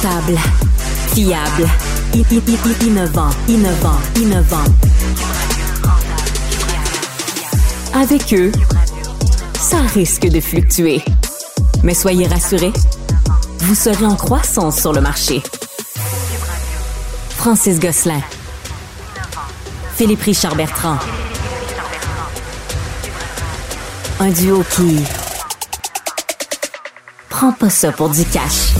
Rentable, fiable, innovant, innovant, innovant. Avec eux, ça risque de fluctuer. Mais soyez rassurés, vous serez en croissance sur le marché. Francis Gosselin. Philippe Richard Bertrand. Un duo qui prend pas ça pour du cash.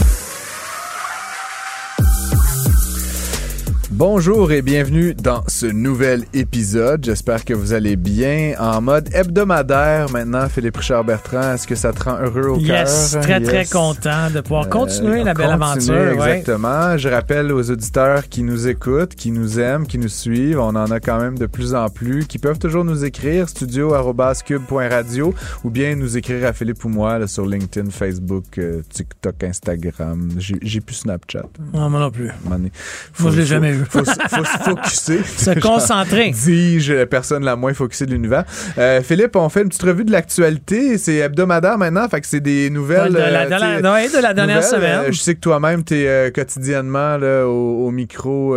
Bonjour et bienvenue dans ce nouvel épisode. J'espère que vous allez bien. En mode hebdomadaire maintenant, Philippe Richard Bertrand, est-ce que ça te rend heureux au cœur? Yes, très très Yes. content de pouvoir Euh, continuer la belle continuer, aventure. ouais. Exactement. Je rappelle aux auditeurs qui nous écoutent, qui nous aiment, qui nous suivent, on en a quand même de plus en plus, qui peuvent toujours nous écrire studio@cube.radio ou bien nous écrire à Philippe ou moi là, sur LinkedIn, Facebook, euh, TikTok, Instagram. J'ai plus Snapchat. Non, moi non plus. Moi, je l'ai jamais eu. Faut, se- faut se focusser. Se concentrer. Dis-je, la personne la moins focusée de l'univers. Euh, Philippe, on fait une petite revue de l'actualité. C'est hebdomadaire maintenant, fait que c'est des nouvelles. de, la, euh, de la- tu sais, ouais, de la dernière semaine. Euh, je sais que toi-même, tu es quotidiennement là, au, au micro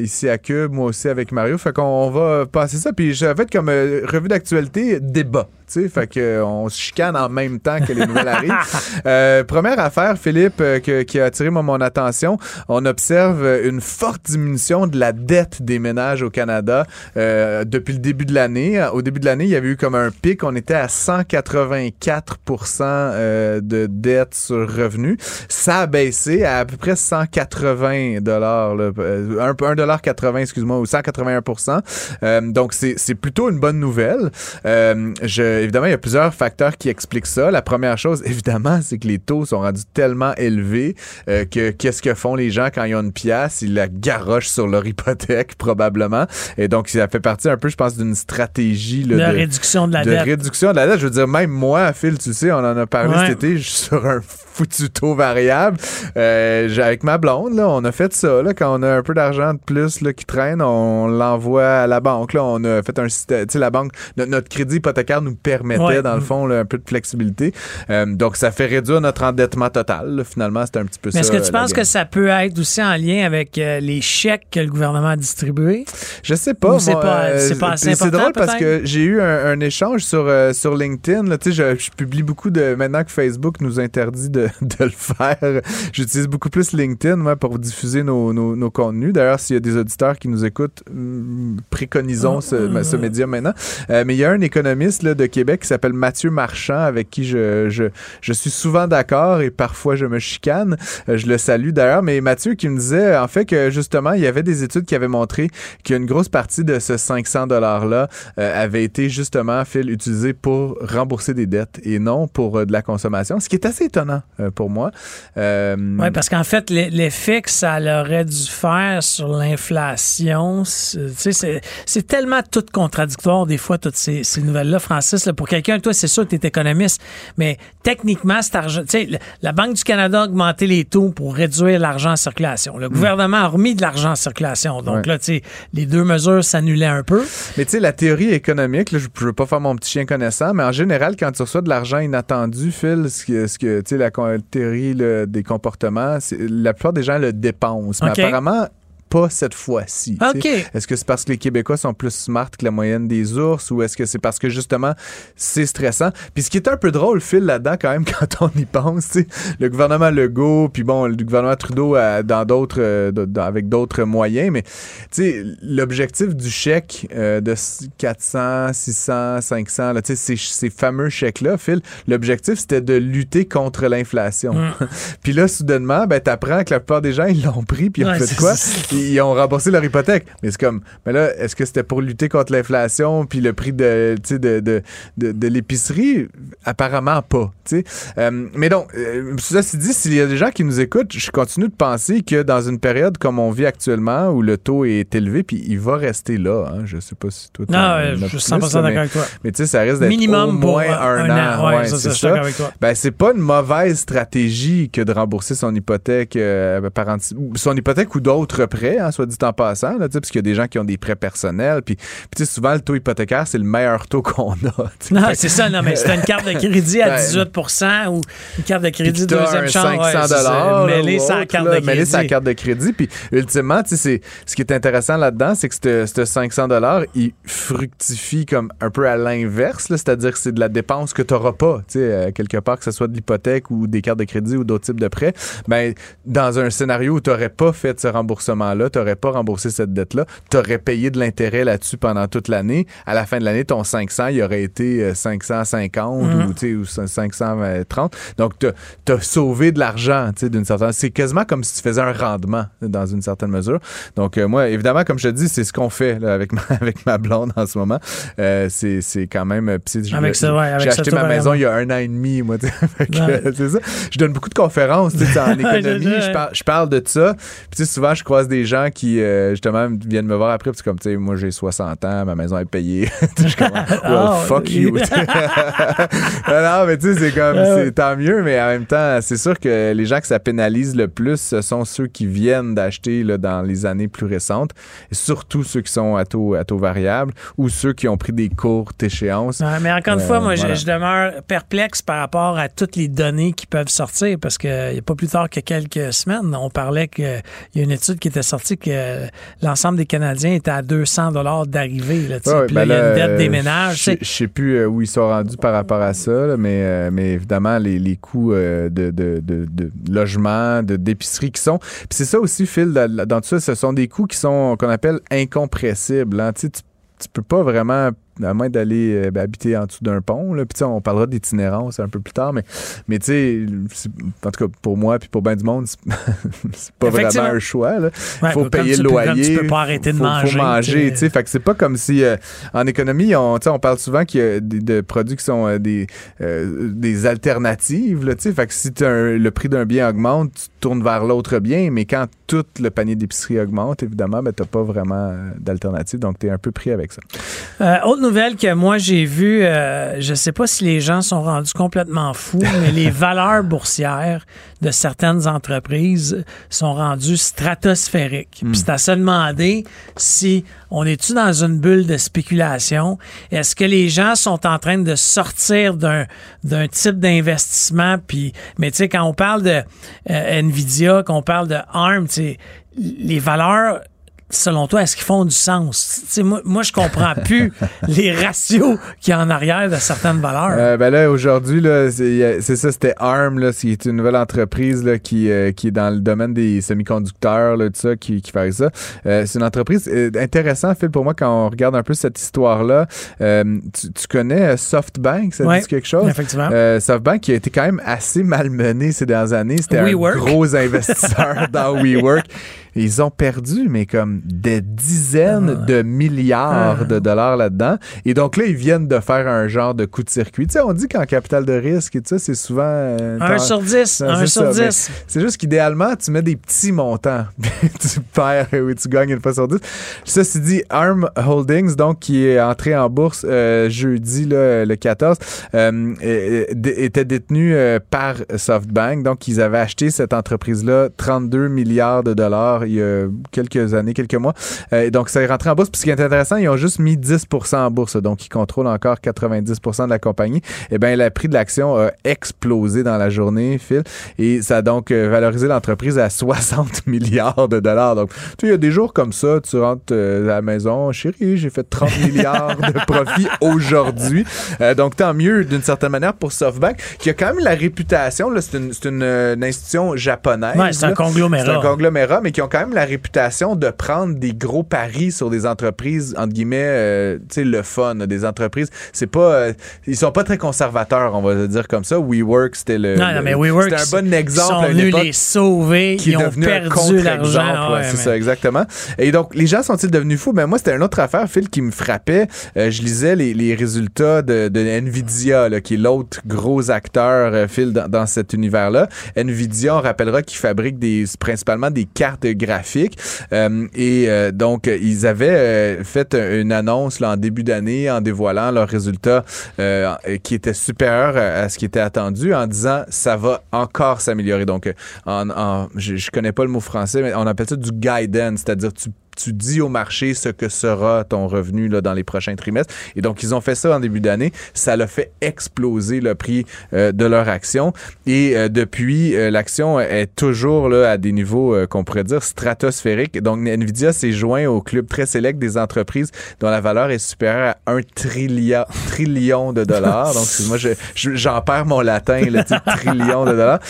ici à Cube, moi aussi avec Mario. Fait qu'on on va passer ça. Puis j'ai fait comme revue d'actualité, débat. Tu sais. Fait que, euh, on se chicane en même temps que les nouvelles arrivent. Euh, première affaire, Philippe, euh, que- qui a attiré moi, mon attention, on observe euh, une forte diminution de la dette des ménages au Canada euh, depuis le début de l'année. Au début de l'année, il y avait eu comme un pic. On était à 184% euh, de dette sur revenu. Ça a baissé à à peu près 180 dollars, 1 dollar 80, excuse-moi, ou 181% Euh, Donc c'est c'est plutôt une bonne nouvelle. Euh, je, évidemment, il y a plusieurs facteurs qui expliquent ça. La première chose, évidemment, c'est que les taux sont rendus tellement élevés euh, que qu'est-ce que font les gens quand ils ont une pièce Ils la garochent sur leur hypothèque probablement. Et donc ça fait partie un peu, je pense, d'une stratégie là, de, de, réduction de la de dette. réduction de la dette. Je veux dire, même moi, Phil, tu sais, on en a parlé Ouais. cet été, je suis sur un foutu taux variable. Euh, avec ma blonde, là, on a fait ça. Là, quand on a un peu d'argent de plus là, qui traîne, on l'envoie à la banque. Là, on a fait un système. Tu sais, la banque, no- notre crédit hypothécaire nous permettait, Ouais. dans le fond, là, un peu de flexibilité. Euh, donc, ça fait réduire notre endettement total. là. Finalement, c'est un petit peu Mais est-ce ça. que tu penses game. que ça peut être aussi en lien avec euh, les chèques que le gouvernement a distribués? Je sais pas. C'est pas- euh, c'est pas drôle parce que j'ai eu un, un échange sur, euh, sur LinkedIn. Là, je, je publie beaucoup de. Maintenant que Facebook nous interdit de, de le faire, j'utilise beaucoup plus LinkedIn moi, pour diffuser nos, nos, nos contenus. D'ailleurs, s'il y a des auditeurs qui nous écoutent, hum, préconisons ce, ce média maintenant. Mais il y a un économiste là, de Québec qui s'appelle Mathieu Marchand, avec qui je, je, je suis souvent d'accord et parfois je me chicane. Euh, je le salue d'ailleurs. Mais Mathieu qui me disait en fait que justement, il y avait des études qui avaient montré qu'une grosse partie de ce 500 $-là euh, avait été justement, Phil, utilisé pour rembourser des dettes et non pour euh, de la consommation, ce qui est assez étonnant pour moi. Oui, parce qu'en fait, l'e- l'effet que ça aurait dû faire sur l'inflation, c'est tellement tout contradictoire, des fois, toutes ces, ces nouvelles-là, Francis. Là. pour quelqu'un, toi, c'est sûr que tu es économiste, mais techniquement, cet argent, la Banque du Canada a augmenté les taux pour réduire l'argent en circulation. Le gouvernement a remis de l'argent en circulation. Donc Hmm. Ouais. là, tu sais, les deux mesures s'annulaient un peu. Mais tu sais, la théorie économique, là, je ne veux pas faire mon petit chien connaissant, mais en général, quand tu reçois de l'argent inattendu, Phil, ce que, ce que tu sais, la théorie des comportements, la plupart des gens le dépensent. Mais apparemment, pas cette fois-ci. Est-ce que c'est parce que les Québécois sont plus smart que la moyenne des ours ou est-ce que c'est parce que justement c'est stressant? Puis ce qui est un peu drôle, Phil, là-dedans, quand même, quand on y pense, tu sais, le gouvernement Legault, puis bon, le gouvernement Trudeau euh, dans d'autres, euh, avec d'autres moyens, mais tu sais, l'objectif du chèque euh, de s- 400, 600, 500, là, tu sais, ces, ces fameux chèques-là, Phil, l'objectif c'était de lutter contre l'inflation. Mm. puis là, soudainement, ben, t'apprends que la plupart des gens, ils l'ont pris, puis ils ont Ouais, fait c'est- quoi? Ils ont remboursé leur hypothèque. Mais c'est comme, mais là, est-ce que c'était pour lutter contre l'inflation puis le prix de, de, de, de, de l'épicerie? Apparemment pas. Euh, mais donc, euh, ceci dit, s'il y a des gens qui nous écoutent, je continue de penser que dans une période comme on vit actuellement, où le taux est élevé, puis il va rester là. Hein, je sais pas si toi, Non, euh, je suis optimiste, 100% d'accord mais, avec toi. mais tu sais, ça risque d'être Minimum au pour moins un, an. Ouais, Ouais, c'est ça, avec toi. Ben, c'est pas une mauvaise stratégie que de rembourser son hypothèque euh, par son hypothèque ou d'autres prêts. Hein, soit dit en passant, là, parce qu'il y a des gens qui ont des prêts personnels. Puis, puis souvent, le taux hypothécaire, c'est le meilleur taux qu'on a. Non, c'est ça, non, mais c'est une carte de crédit à 18% ou une carte de crédit deuxième chance. 500 dollars. Ouais, mêlé sans carte de crédit. Carte de crédit. Puis, ultimement, sais, ce qui est intéressant là-dedans, c'est que ce 500 dollars, il fructifie comme un peu à l'inverse, c'est-à-dire que c'est de la dépense que tu n'auras pas, euh, quelque part, que ce soit de l'hypothèque ou des cartes de crédit ou d'autres types de prêts. Ben, dans un scénario où tu n'aurais pas fait ce remboursement-là, tu n'aurais pas remboursé cette dette-là, tu aurais payé de l'intérêt là-dessus pendant toute l'année. À la fin de l'année, ton 500, il aurait été 550 euh, mm-hmm. ou, 530. Donc, tu as, sauvé de l'argent, d'une certaine C'est quasiment comme si tu faisais un rendement dans une certaine mesure. Donc, euh, moi, évidemment, comme je te dis, c'est ce qu'on fait avec, ma, avec ma blonde en ce moment. Euh, c'est quand même. J'ai acheté ma maison il y a un an et demi, moi. c'est ça. Je donne beaucoup de conférences en économie. je, parle, je parle de ça. Puis souvent, je croise des gens qui, euh, justement, viennent me voir après. Puis comme, tu sais, moi, j'ai 60 ans, ma maison est payée. je suis comme, well, oh, fuck you. non, mais tu sais, c'est comme, c'est tant mieux, mais en même temps, c'est sûr que les gens que ça pénalise le plus, ce sont ceux qui viennent d'acheter dans les années plus récentes, et surtout ceux qui sont à taux, à taux variable ou ceux qui ont pris des courtes échéances. mais encore une fois, euh, moi, je, demeure perplexe par rapport à toutes les données qui peuvent sortir parce qu'il n'y a pas plus tard que quelques semaines, on parlait qu'il y a une étude qui était sortie que l'ensemble des Canadiens étaient à 200 dollars d'arrivée. Là, puis là, il y a une dette des ménages. Je ne sais plus euh, où ils sont rendus par rapport à ça, mais, euh, mais évidemment, les, les coûts de, de, de, de, logement, d'épicerie qui sont. Puis c'est ça aussi, Phil, dans, tout ça, ce sont des coûts qui sont qu'on appelle incompressibles. Hein. Tu, tu peux pas vraiment à moins d'aller euh, ben, habiter en dessous d'un pont. Là. Puis on parlera d'itinérance un peu plus tard, mais, mais tu sais, en tout cas pour moi puis pour bien du monde, c'est pas vraiment un choix. Il faut payer le loyer. Tu peux pas arrêter de manger. Faut manger. Fait que c'est pas comme si euh, en économie, on, on parle souvent qu'il y a des produits qui sont euh, des, des alternatives. Là, fait que si le prix d'un bien augmente, tu tournes vers l'autre bien, mais quand tout le panier d'épicerie augmente, évidemment, ben, tu n'as pas vraiment d'alternative, donc tu es un peu pris avec ça nouvelle que moi j'ai vue, euh, je sais pas si les gens sont rendus complètement fous, mais les valeurs boursières de certaines entreprises sont rendues stratosphériques. Hmm. Puis c'est à se demander si on est-tu dans une bulle de spéculation? Est-ce que les gens sont en train de sortir d'un, d'un type d'investissement? Puis, mais tu sais, quand on parle de euh, Nvidia, quand on parle de ARM, les valeurs selon toi, est-ce qu'ils font du sens? moi, moi, je comprends plus les ratios qu'il y a en arrière de certaines valeurs. Euh, ben là, aujourd'hui, c'est ça, c'était ARM, là, c'est une nouvelle entreprise là, qui, euh, qui est dans le domaine des semi-conducteurs, là, tout ça, qui, qui fait ça. Euh, c'est une entreprise intéressante, Phil, pour moi, quand on regarde un peu cette histoire-là. Tu, tu, connais SoftBank, ça dit quelque chose? Effectivement. SoftBank qui a été quand même assez malmené ces dernières années. C'était un gros investisseur dans WeWork. Ils ont perdu, mais comme des dizaines ah. de milliards ah. de dollars là-dedans. Et donc là, ils viennent de faire un genre de coup de circuit. Tu sais, on dit qu'en capital de risque, et tout ça, c'est souvent... Euh, un sur dix, un sur dix. C'est juste qu'idéalement, tu mets des petits montants. tu perds ou tu gagnes une fois sur dix. Ceci dit, ARM Holdings, donc, qui est entré en bourse euh, jeudi, là, le 14, euh, était détenu par SoftBank. Donc, ils avaient acheté cette entreprise-là 32 milliards de dollars il y a quelques années, quelques mois. Euh, donc, ça est rentré en bourse. Puis ce qui est intéressant, ils ont juste mis 10% en bourse. Donc, ils contrôlent encore 90% de la compagnie. Eh bien, le prix de l'action a explosé dans la journée, Phil. Et ça a donc euh, valorisé l'entreprise à 60 milliards de dollars. Donc, tu sais, il y a des jours comme ça, tu rentres euh, à la maison, chérie, j'ai fait 30 milliards de profit aujourd'hui. donc, tant mieux d'une certaine manière pour SoftBank, qui a quand même la réputation, c'est une, une, institution japonaise. Ouais, c'est un conglomérat. C'est un conglomérat, mais qui ont quand même la réputation de prendre des gros paris sur des entreprises, entre guillemets, euh, tu sais, le fun, des entreprises. C'est pas. Euh, ils sont pas très conservateurs, on va le dire comme ça. WeWork, c'était le. Non, non, mais WeWork. C'était un bon exemple. Ils sont venus les sauver. Qui ils ont perdu l'argent. Ouais, c'est ça, exactement. Et donc, les gens sont-ils devenus fous? Ben, moi, c'était une autre affaire, Phil, qui me frappait. Euh, je lisais les, les résultats de, de Nvidia, là, qui est l'autre gros acteur, Phil, dans, dans cet univers-là. Nvidia, on rappellera qu'ils fabrique des, principalement des cartes graphique. Euh, et euh, donc, ils avaient fait une annonce en début d'année en dévoilant leurs résultats qui étaient supérieurs à ce qui était attendu en disant ça va encore s'améliorer. Donc, en, je, je connais pas le mot français, mais on appelle ça du guidance, c'est-à-dire tu tu dis au marché ce que sera ton revenu là, dans les prochains trimestres. Et donc, ils ont fait ça en début d'année. Ça l'a fait exploser le prix euh, de leur action. Et euh, depuis, euh, l'action est toujours là, à des niveaux qu'on pourrait dire stratosphériques. Donc, Nvidia s'est joint au club très sélect des entreprises dont la valeur est supérieure à un trillion, trillion de dollars. Donc, moi, j'en perds mon latin, le trillion de dollars.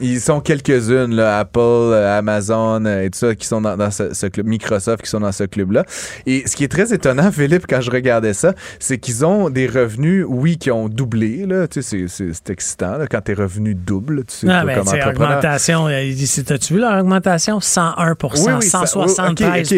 ils sont quelques-unes, Apple, Amazon et tout ça, qui sont dans, dans ce, ce club Microsoft qui sont dans ce club-là. Et ce qui est très étonnant, Philippe, quand je regardais ça, c'est qu'ils ont des revenus, oui, qui ont doublé. Là. Tu sais, c'est excitant là, quand tes revenus doublent. Tu sais, ah, ben, c'est augmentation. Euh, As-tu vu leur augmentation? 101 oui, oui, 173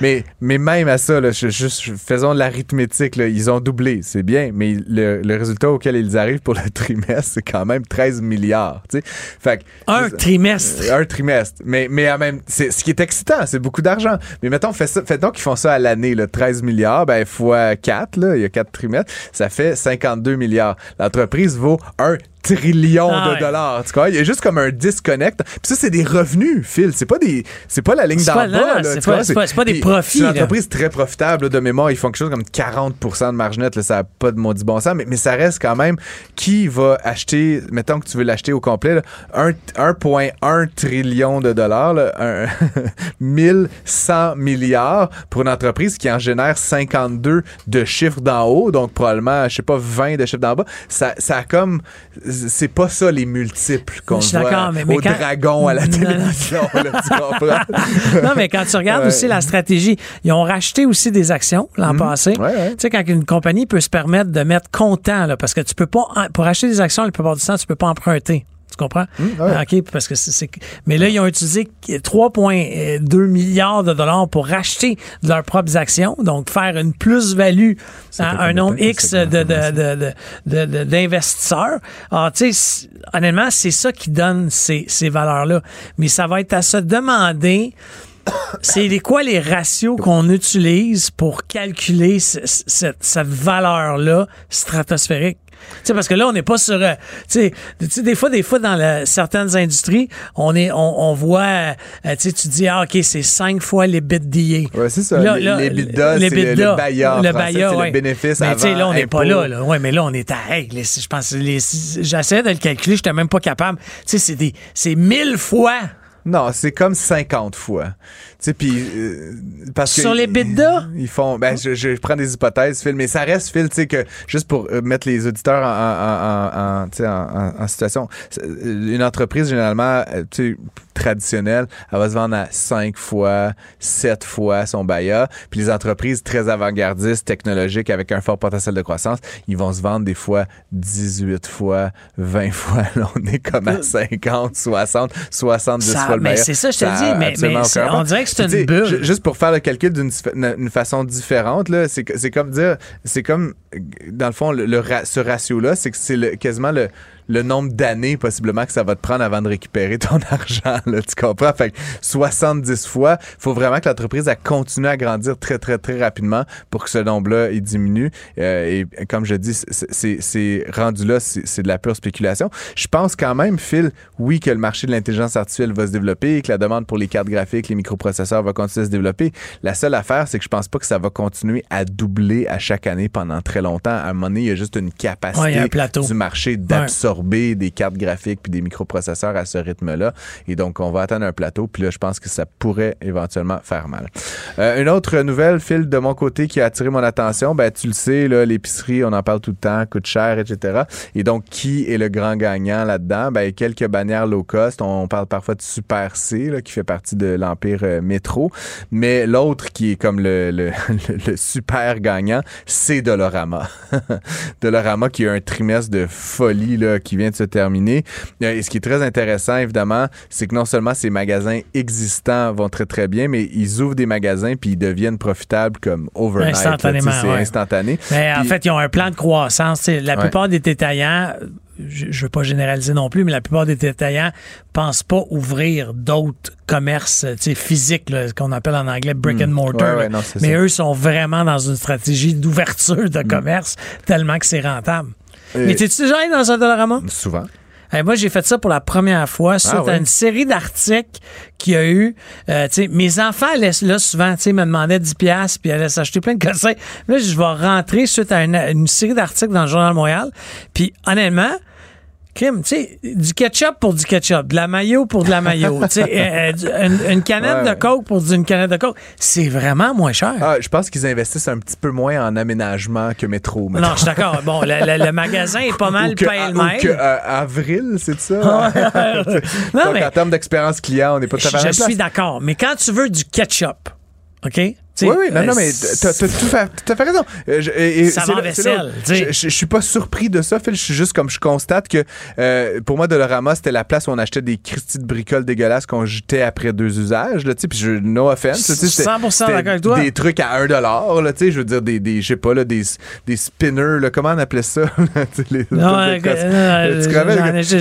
mais, mais même à ça, là, juste, faisons de l'arithmétique. Ils ont doublé, c'est bien, mais le, résultat auquel ils arrivent pour le trimestre, c'est quand même 13 milliards. Tu sais. fait, un trimestre. Un trimestre. Mais, mais même, ce qui est excitant, c'est beaucoup d'argent. Mais mettons, fait, ça, fait donc qu'ils font ça à l'année, 13 milliards, ben, fois 4, là, il y a 4 trimestres, ça fait 52 milliards. L'entreprise vaut un trillions ah de dollars. Tu vois, il y a juste comme un disconnect. Puis ça, c'est des revenus, Phil. C'est pas des, c'est pas la ligne d'en bas. C'est pas, pas, pas, des profits. C'est une entreprise très profitable de mémoire. Ils font quelque chose comme 40% de marge nette. Là, ça n'a pas de maudit bon sens, mais, mais ça reste quand même qui va acheter, mettons que tu veux l'acheter au complet, 1,1 trillion de dollars, là, 1100 milliards pour une entreprise qui en génère 52 de chiffres d'en haut, donc probablement, je sais pas, 20 de chiffres d'en bas. Ça, ça a comme c'est pas ça les multiples qu'on voit mais, au dragon à la télévision. non, mais quand tu regardes aussi la stratégie, ils ont racheté aussi des actions l'an mhm. passé. Tu sais, quand une compagnie peut se permettre de mettre comptant, là, parce que tu peux pas, pour acheter des actions, la plupart du temps, tu peux pas emprunter. Tu comprends? Hum, OK, parce que c'est. Mais là, ils ont utilisé 3,2 milliards de dollars pour racheter leurs propres actions, donc faire une plus-value à un nombre X d'investisseurs. Alors, tu sais, honnêtement, c'est ça qui donne ces, ces valeurs-là. Mais ça va être à se demander c'est quoi les ratios qu'on utilise pour calculer cette, cette valeur-là stratosphérique? Sais, parce que là, on n'est pas sur. Euh, tu sais, des fois, des fois, dans certaines industries, on est, on, voit. Euh, tu tu dis, ah, OK, c'est cinq fois les d'IA. Oui, c'est ça. les, les c'est le, le bailleur. Le bailleur, ouais. le bénéfice Mais sais, là, on n'est pas là, là. Ouais, mais là, on est à. Hey, je pense, j'essaie de le calculer, je n'étais même pas capable. Tu sais, c'est mille fois non, c'est comme 50 fois. Tu sais, puis euh, parce sur les bidas, ils font. Ben, je, je, prends des hypothèses, Phil, mais ça reste, Phil, tu sais que juste pour euh, mettre les auditeurs en, en, en, en, situation, une entreprise généralement, euh, tu sais traditionnelle, elle va se vendre à 5 fois, 7 fois son BAYA. Puis les entreprises très avant-gardistes, technologiques, avec un fort potentiel de croissance, ils vont se vendre des fois 18 fois, 20 fois. Là, on est comme à 50, 60, 70 le Mais c'est ça, je te dis. Mais, mais on dirait que c'est une bulle. Juste pour faire le calcul d'une façon différente, c'est comme dire, c'est comme, dans le fond, le, ce ratio-là, c'est que c'est quasiment le le nombre d'années possiblement que ça va te prendre avant de récupérer ton argent. Là, tu comprends? Fait que 70 fois, il faut vraiment que l'entreprise continue à grandir très, très, très rapidement pour que ce nombre-là il diminue. Euh, et comme je dis, c'est rendu là, c'est de la pure spéculation. Je pense quand même, Phil, oui, que le marché de l'intelligence artificielle va se développer, que la demande pour les cartes graphiques, les microprocesseurs va continuer à se développer. La seule affaire, c'est que je pense pas que ça va continuer à doubler à chaque année pendant très longtemps. À un moment donné, il y a juste une capacité du marché d'absorber des cartes graphiques puis des microprocesseurs à ce rythme-là. Et donc, on va atteindre un plateau. Puis là, je pense que ça pourrait éventuellement faire mal. Euh, une autre nouvelle, Phil, de mon côté, qui a attiré mon attention, ben, tu le sais, l'épicerie, on en parle tout le temps, coûte cher, etc. Et donc, qui est le grand gagnant là-dedans? Ben, quelques bannières low cost. On parle parfois de Super C, qui fait partie de l'Empire euh, Métro. Mais l'autre qui est comme le, le, le super gagnant, c'est Dolorama. Dolorama qui a un trimestre de folie, là, qui vient de se terminer. Euh, et ce qui est très intéressant, évidemment, c'est que non seulement ces magasins existants vont très, très bien, mais ils ouvrent des magasins puis ils deviennent profitables comme overnight. Instantanément. C'est instantané. Mais en fait, ils ont un plan de croissance. la plupart des détaillants je ne veux pas généraliser non plus, mais la plupart des détaillants pensent pas ouvrir d'autres commerces physiques, qu'on appelle en anglais brick and Hmm. mortar. Ouais, ouais, non, c'est mais ça. eux sont vraiment dans une stratégie d'ouverture Hmm. de commerce tellement que c'est rentable. Mais t'es-tu déjà allé dans un Dollarama? Souvent. Moi, j'ai fait ça pour la première fois suite Ah ouais? à une série d'articles qu'il y a eu. Euh, tu sais, mes enfants allaient là souvent, tu sais, me demandaient 10 pièces puis allaient s'acheter plein de cossins. Là, je vais rentrer suite à une, une série d'articles dans le Journal de Montréal. Puis honnêtement, Kim, tu sais, du ketchup pour du ketchup, de la mayo pour de la mayo, tu sais, euh, euh, une, une canette Ouais. de coke pour une canette de coke, c'est vraiment moins cher. Ah, je pense qu'ils investissent un petit peu moins en aménagement que métro. mettons. non, je suis d'accord. Bon, le, le- le magasin est pas mal ou pêle-mêle. que, euh, avril, c'est ça? Non, Donc, mais- en termes d'expérience client, on n'est pas tout à fait à la Je même suis d'accord. Mais quand tu veux du ketchup, OK? Tu sais, Oui, oui, non, non, euh, mais t'as tout fait, à fait raison. Euh, je- et- et Ça va là- là vaisselle. Je, je- je suis pas surpris de ça, Phil. Je suis juste comme je constate que euh, pour moi, Dolorama, c'était la place où on achetait des Christy de bricoles dégueulasses qu'on jetait après deux usages. Là, puis je, no offense. c'était- 100% c'était d'accord avec toi. Des trucs à 1 là, tu sais, je veux dire, des, des je sais pas, là, des, des spinners, là, comment on appelait ça? Les- Non, euh,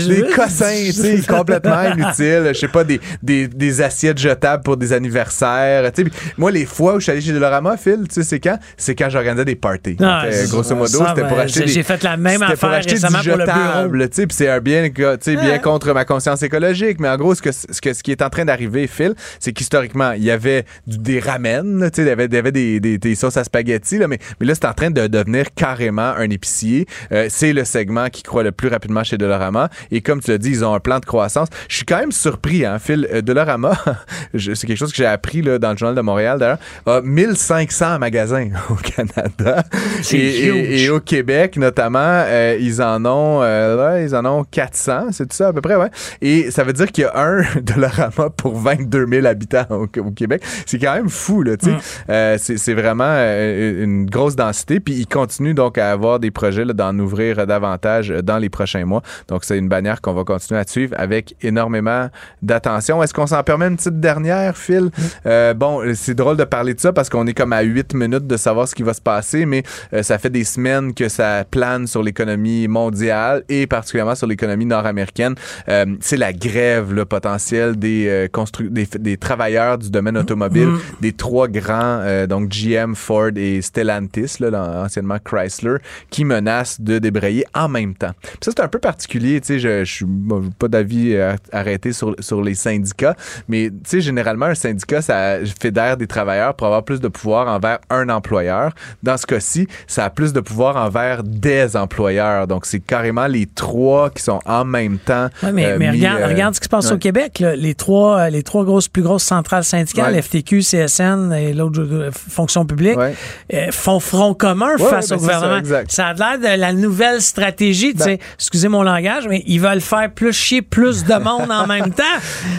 des cossins, tu sais, complètement inutiles. Je sais pas, des, des, des assiettes jetables pour des anniversaires. Tu sais, puis moi, les fois où je suis allé chez Dolorama, Phil, tu sais, c'est quand? C'est quand j'organisais des parties. Ah, Fait, grosso modo, c'était pour acheter j'ai- des- j'ai fait la même c'était pour affaire acheter du récemment pour le bureau. jetable, tu sais, c'est un bien, bien Ouais. contre ma conscience écologique. Mais en gros, ce, que, ce, que- ce qui est en train d'arriver, Phil, c'est qu'historiquement, il y avait du- des ramen, tu sais, il y avait, il y avait des, des, des sauces à spaghetti, là, mais, mais là, c'est en train de devenir carrément un épicier. Euh, c'est le segment qui croît le plus rapidement chez Dolorama. Et comme tu l'as dit, ils ont un plan de croissance. Je suis quand même surpris, hein, Phil. Euh, Dolorama, c'est quelque chose que j'ai appris là, dans le Journal de Montréal, d'ailleurs, a 1500 magasins au Canada. Et, et- et au Québec, notamment, euh, ils en ont euh, là, ils en ont 400, c'est tout ça à peu près, ouais. Et ça veut dire qu'il y a un Dollarama pour 22 000 habitants au, au Québec. C'est quand même fou, là, tu sais. Mm. Euh, c'est vraiment une grosse densité. Puis ils continuent donc à avoir des projets là, d'en ouvrir davantage dans les prochains mois. Donc c'est une bannière qu'on va continuer à suivre avec énormément d'attention. Est-ce qu'on s'en permet une petite dernière, Phil? Euh, bon, c'est drôle de parler de ça parce qu'on est comme à 8 minutes de savoir ce qui va se passer, mais euh, ça fait des semaines que ça plane sur l'économie mondiale et particulièrement sur l'économie nord-américaine. Euh, c'est la grève là, potentielle des, euh, constru- des, des travailleurs du domaine automobile, des trois grands, euh, donc GM, Ford et Stellantis, là, anciennement Chrysler, qui menacent de débrayer en même temps. Puis ça, c'est un peu particulier, tu sais, je, je suis bon, pas d'avis euh, arrêté sur, sur les syndicats, mais tu sais, généralement, un syndicat, ça fédère des travailleurs pour avoir plus de pouvoir envers un employeur. Dans ce cas-ci, ça a plus de pouvoir envers des employeurs. Donc, c'est carrément les trois qui sont en même temps. Ouais, mais, euh, mais mis, regarde, euh, regarde ce qui se passe ouais. au Québec. là. Les trois, euh, les trois grosses, plus grosses centrales syndicales, Ouais. FTQ, CSN et l'autre fonction publique, euh, font front commun face au ben, ça, gouvernement. exact. Ça, a l'air de la nouvelle stratégie. Ben- excusez mon langage, mais ils veulent faire plus chier plus de monde en même temps.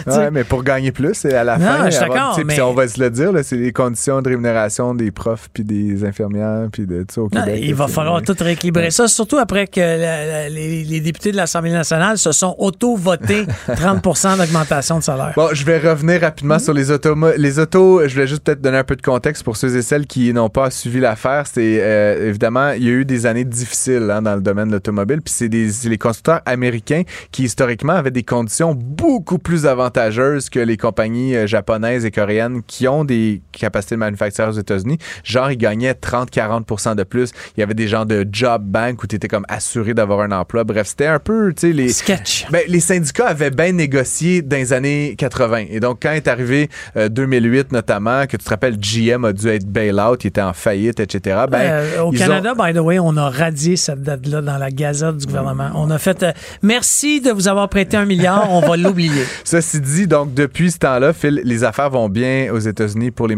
Ouais, mais pour gagner plus, c'est à la Non, fin. je mais- on va se le dire, c'est les conditions de rémunération des profs puis des infirmières puis de tout Non, il va falloir tout rééquilibrer ça, surtout après que la- la- les, les députés de l'Assemblée nationale se sont auto-votés 30% d'augmentation de salaire. Bon, je vais revenir rapidement sur les autos. Les autos, je voulais juste peut-être donner un peu de contexte pour ceux et celles qui n'ont pas suivi l'affaire. C'est euh, évidemment, il y a eu des années difficiles hein, dans le domaine de l'automobile. Puis c'est les constructeurs américains qui historiquement avaient des conditions beaucoup plus avantageuses que les compagnies euh, japonaises et coréennes qui ont des capacités manufacture aux États-Unis. Genre, ils gagnaient 30-40% de plus. Il y avait des gens de job bank où tu étais comme assuré d'avoir un emploi. Bref, c'était un peu, tu sais, les Sketch. ben, les syndicats avaient bien négocié dans les années 80. Et donc, quand est arrivé euh, 2008 notamment, que tu te rappelles, GM a dû être bail-out, il était en faillite, etc. Ben, Euh, au Canada, ont- by the way, on a radié cette date-là dans la gazette du gouvernement. On a fait euh, merci de vous avoir prêté un milliard, on va l'oublier. Ceci dit, donc, depuis ce temps-là, Phil, les affaires vont bien aux États-Unis pour les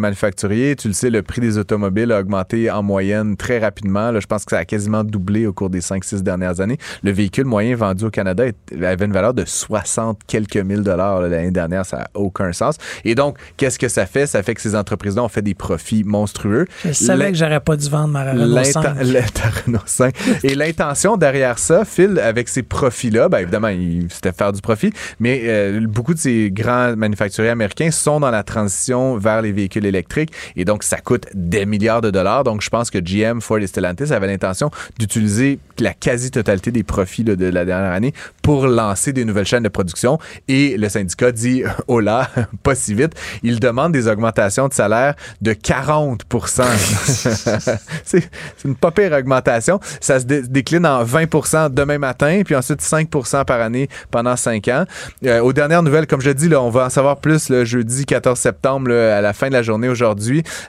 Tu le sais, le prix des automobiles a augmenté en moyenne très rapidement. Là, je pense que ça a quasiment doublé au cours des 5-6 dernières années. Le véhicule moyen vendu au Canada avait une valeur de 60 quelques mille dollars l'année dernière. Ça n'a aucun sens. Et donc, qu'est-ce que ça fait? Ça fait que ces entreprises-là ont fait des profits monstrueux. Je savais que j'aurais pas dû vendre ma Renault L'inten- 5. le- ta Renault 5. Et l'intention derrière ça, Phil, avec ces profits-là, ben évidemment, c'était faire du profit, mais euh, beaucoup de ces grands manufacturiers américains sont dans la transition vers les véhicules électriques. Et donc ça coûte des milliards de dollars. Donc je pense que GM, Ford et Stellantis avaient l'intention d'utiliser la quasi-totalité des profits de la dernière année pour lancer des nouvelles chaînes de production et le syndicat dit oh là, pas si vite. Il demande des augmentations de salaire de 40% C'est une pas pire augmentation. Ça se dé- décline en 20% demain matin, puis ensuite 5% par année pendant 5 ans. Euh, aux dernières nouvelles, comme je dis, là, on va en savoir plus le jeudi 14 septembre à la fin de la journée aujourd'hui.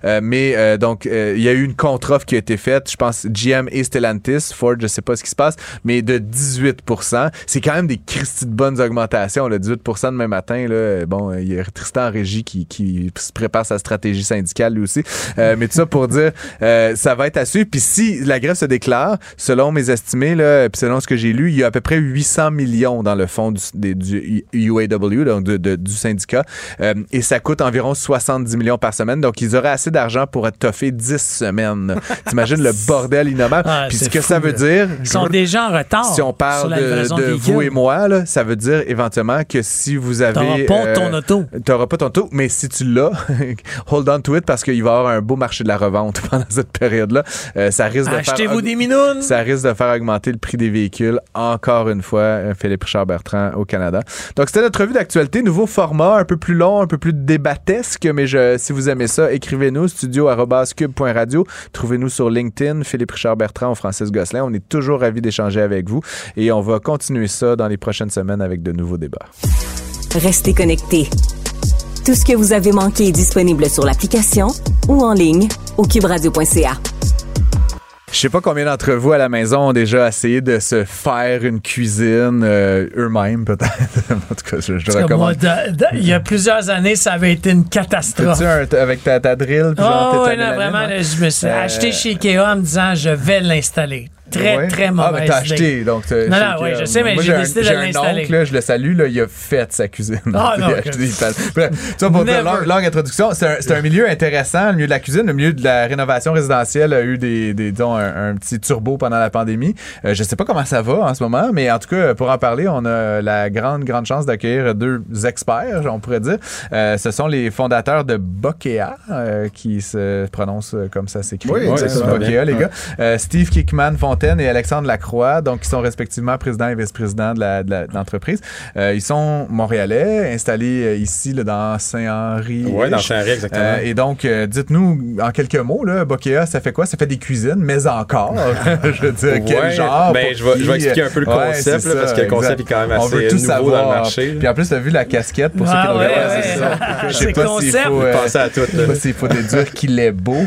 Euh, mais euh, donc, euh, il y a eu une contre-offre qui a été faite, je pense GM et Stellantis, Ford, je sais pas ce qui se passe, mais de 18% C'est quand même des Christy de bonnes augmentations. Là, 18 demain matin, là, bon, il y a Tristan régie qui, qui se prépare sa stratégie syndicale lui aussi. Mais tout ça pour dire, ça va être à suivre. Puis si la grève se déclare, selon mes estimés, là, puis selon ce que j'ai lu, il y a à peu près 800 millions dans le fond du, des- du UAW, donc de- de- du syndicat, Euh, et ça coûte environ 70 millions par semaine. Donc ils auraient assez d'argent pour toffer 10 semaines. T'imagines le bordel innommable? Ah, puis ce que fou, ça veut dire, Ils sont déjà en retard. si on parle de, vous et moi, là, ça veut dire éventuellement que si vous avez. T'auras pas euh, ton auto. T'auras pas ton auto, mais si tu l'as, hold on to it parce qu'il va y avoir un beau marché de la revente pendant cette période-là. Euh, ça risque de faire. Achetez-vous des minounes. Ça risque de faire augmenter le prix des véhicules, encore une fois, euh, Philippe Richard Bertrand au Canada. Donc, c'était notre revue d'actualité. Nouveau format, un peu plus long, un peu plus débattesque, mais je, si vous aimez ça, écrivez-nous, studio.cube.radio. Trouvez-nous sur LinkedIn, Philippe Richard Bertrand ou Francis Gosselin. On est toujours ravis d'échanger avec vous et on va continuer ça dans les prochaines semaines avec de nouveaux débats. Restez connectés. Tout ce que vous avez manqué est disponible sur l'application ou en ligne au cuberadio.ca. Je sais pas combien d'entre vous à la maison ont déjà essayé de se faire une cuisine euh, eux-mêmes, peut-être. en tout cas, je, je recommande. de- de- il y a plusieurs années, ça avait été une catastrophe. Un- avec ta, ta drill? puis Oh, ouais, non, vraiment, là, je me suis Euh, acheté chez Ikea en me disant je vais l'installer. Très, Ouais. très Ah, mauvaise mais t'as acheté, donc. t'as- Non, non, ouais, Ikea. je sais, mais j'ai un- décidé de j'ai un l'installer. oncle, là, je le salue, là, il a fait sa cuisine. Ah, Il a non, acheté que- des pales. Bref, tu vois, pour dire, Never. longue, longue introduction, c'est un, c'est un milieu intéressant, le milieu de la cuisine, le milieu de la rénovation résidentielle a eu des, des disons, un, un petit turbo pendant la pandémie. Euh, je sais pas comment ça va en ce moment, mais en tout cas, pour en parler, on a la grande, grande chance d'accueillir deux experts, on pourrait dire. Euh, ce sont les fondateurs de Bokeh, euh, qui se prononcent euh, comme ça s'écrit. Oui, Euh. Bokeh, les gars. Euh, Steve Kickman Fontaine et Alexandre Lacroix, donc qui sont respectivement président et vice-président de l'entreprise. Euh, ils sont montréalais, installés euh, ici là, dans Saint-Henri. Oui, dans Saint-Henri, exactement. Euh, et donc, euh, dites-nous en quelques mots, là, Bokeh, ça fait quoi? Ça fait des cuisines, mais encore. je veux dire, quel Ouais, genre? ben, je vais- je vais expliquer un peu le Ouais, concept, là, parce que le concept exact. est quand même On veut assez tout nouveau savoir. dans le marché. Puis en plus, tu as vu la casquette pour ceux Ah, qui nous ouais, c'est ça. Je sais C'est pas s'il concept. faut, euh, Pensez à tout, je sais pas s'il faut déduire qu'il est beau.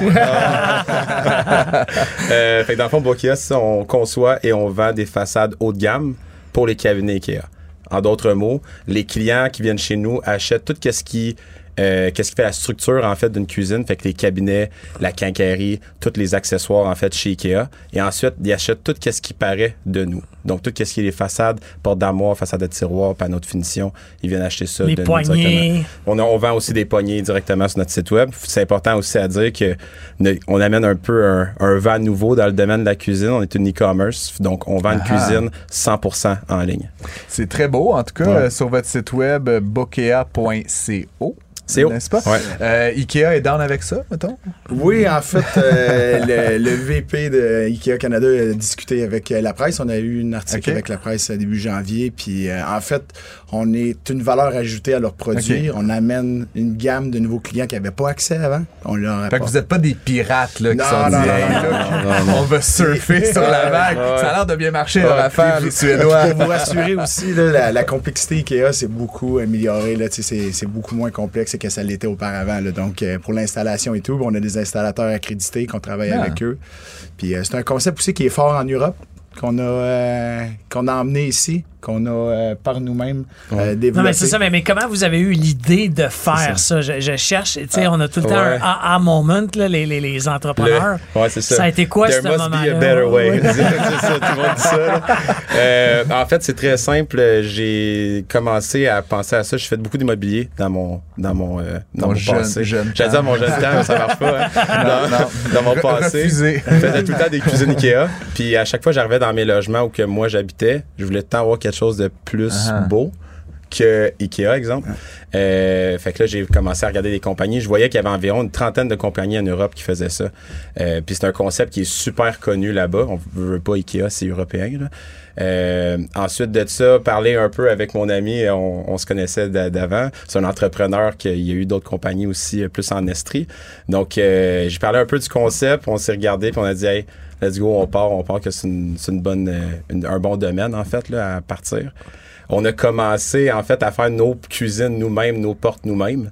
Euh, fait que dans le fond, Bokia, c'est ça, on conçoit et on vend des façades haut de gamme pour les cabinets Ikea. En d'autres mots, les clients qui viennent chez nous achètent tout ce qui euh, qu'est-ce qui fait la structure en fait d'une cuisine, fait que les cabinets, la quincaillerie, tous les accessoires en fait chez Ikea, et ensuite ils achètent tout ce qui paraît de nous. Donc tout ce qui est les façades, portes d'armoire, façades de tiroirs, panneaux de finition, ils viennent acheter ça Les de nous poignées. directement. On, a- on vend aussi des poignées directement sur notre site web. C'est important aussi à dire que ne- on amène un peu un, un vent nouveau dans le domaine de la cuisine. On est une e-commerce, donc on vend une Ah. cuisine 100% en ligne. C'est très beau, en tout cas, Ouais. euh, sur votre site web, euh, bokea.co. CO. N'est-ce pas? Ouais. Euh, Ikea est down avec ça, mettons? Oui, en fait, euh, le, le VP de IKEA Canada a discuté avec euh, la presse. On a eu un article avec la presse début janvier. Puis, euh, en fait, on est une valeur ajoutée à leurs produits. On amène une gamme de nouveaux clients qui n'avaient pas accès avant. On leur Fait que vous n'êtes pas des pirates là, qui Non, sont non, dit, non, Hey, on va surfer sur la vague. Ouais. Ça a l'air de bien marcher Ouais, leur affaire, puis les vous- Suédois. Pour vous rassurer aussi, là, la, la complexité IKEA, c'est beaucoup amélioré. C'est, c'est beaucoup moins complexe que ça l'était auparavant. là. Donc, euh, pour l'installation et tout, on a des installateurs accrédités qu'on travaille Ah. avec eux. Puis, euh, c'est un concept aussi qui est fort en Europe, qu'on a, euh, qu'on a emmené ici, qu'on a euh, par nous-mêmes euh, développé. Non, mais c'est ça, mais, mais comment vous avez eu l'idée de faire ça? Je, je cherche, tu sais, on a tout le temps Ouais. un aha moment, là, les, les, les entrepreneurs. Le- ouais, c'est ça. Ça a été quoi, There ce must moment-là? be a better way. C'est ça, tout le monde dit ça. là. Euh, en fait, c'est très simple. J'ai commencé à penser à ça. J'ai fait beaucoup d'immobilier dans mon dans mon euh, dans mon jeune- passé. jeune J'allais temps. dire mon jeune temps, mais ça marche pas. hein. Dans, non. dans mon Re- passé, refusé. je faisais tout le temps des cuisines Ikea. Puis à chaque fois, j'arrivais dans mes logements où que moi j'habitais, je voulais temps avoir quelque chose de plus Ah. beau que Ikea, exemple. Euh, fait que là, j'ai commencé à regarder des compagnies. Je voyais qu'il y avait environ une trentaine de compagnies en Europe qui faisaient ça. Euh, puis c'est un concept qui est super connu là-bas. On veut pas Ikea, c'est européen. là. Euh, ensuite de ça, parler un peu avec mon ami, on, on se connaissait d'a- d'avant. C'est un entrepreneur qui il y a eu d'autres compagnies aussi plus en Estrie. Donc j'ai parlé un peu du concept, on s'est regardé puis on a dit hey, let's go, on part, on part que c'est une, une bonne euh, un bon domaine en fait là à partir. On a commencé en fait à faire nos cuisines nous-mêmes, nos portes nous-mêmes.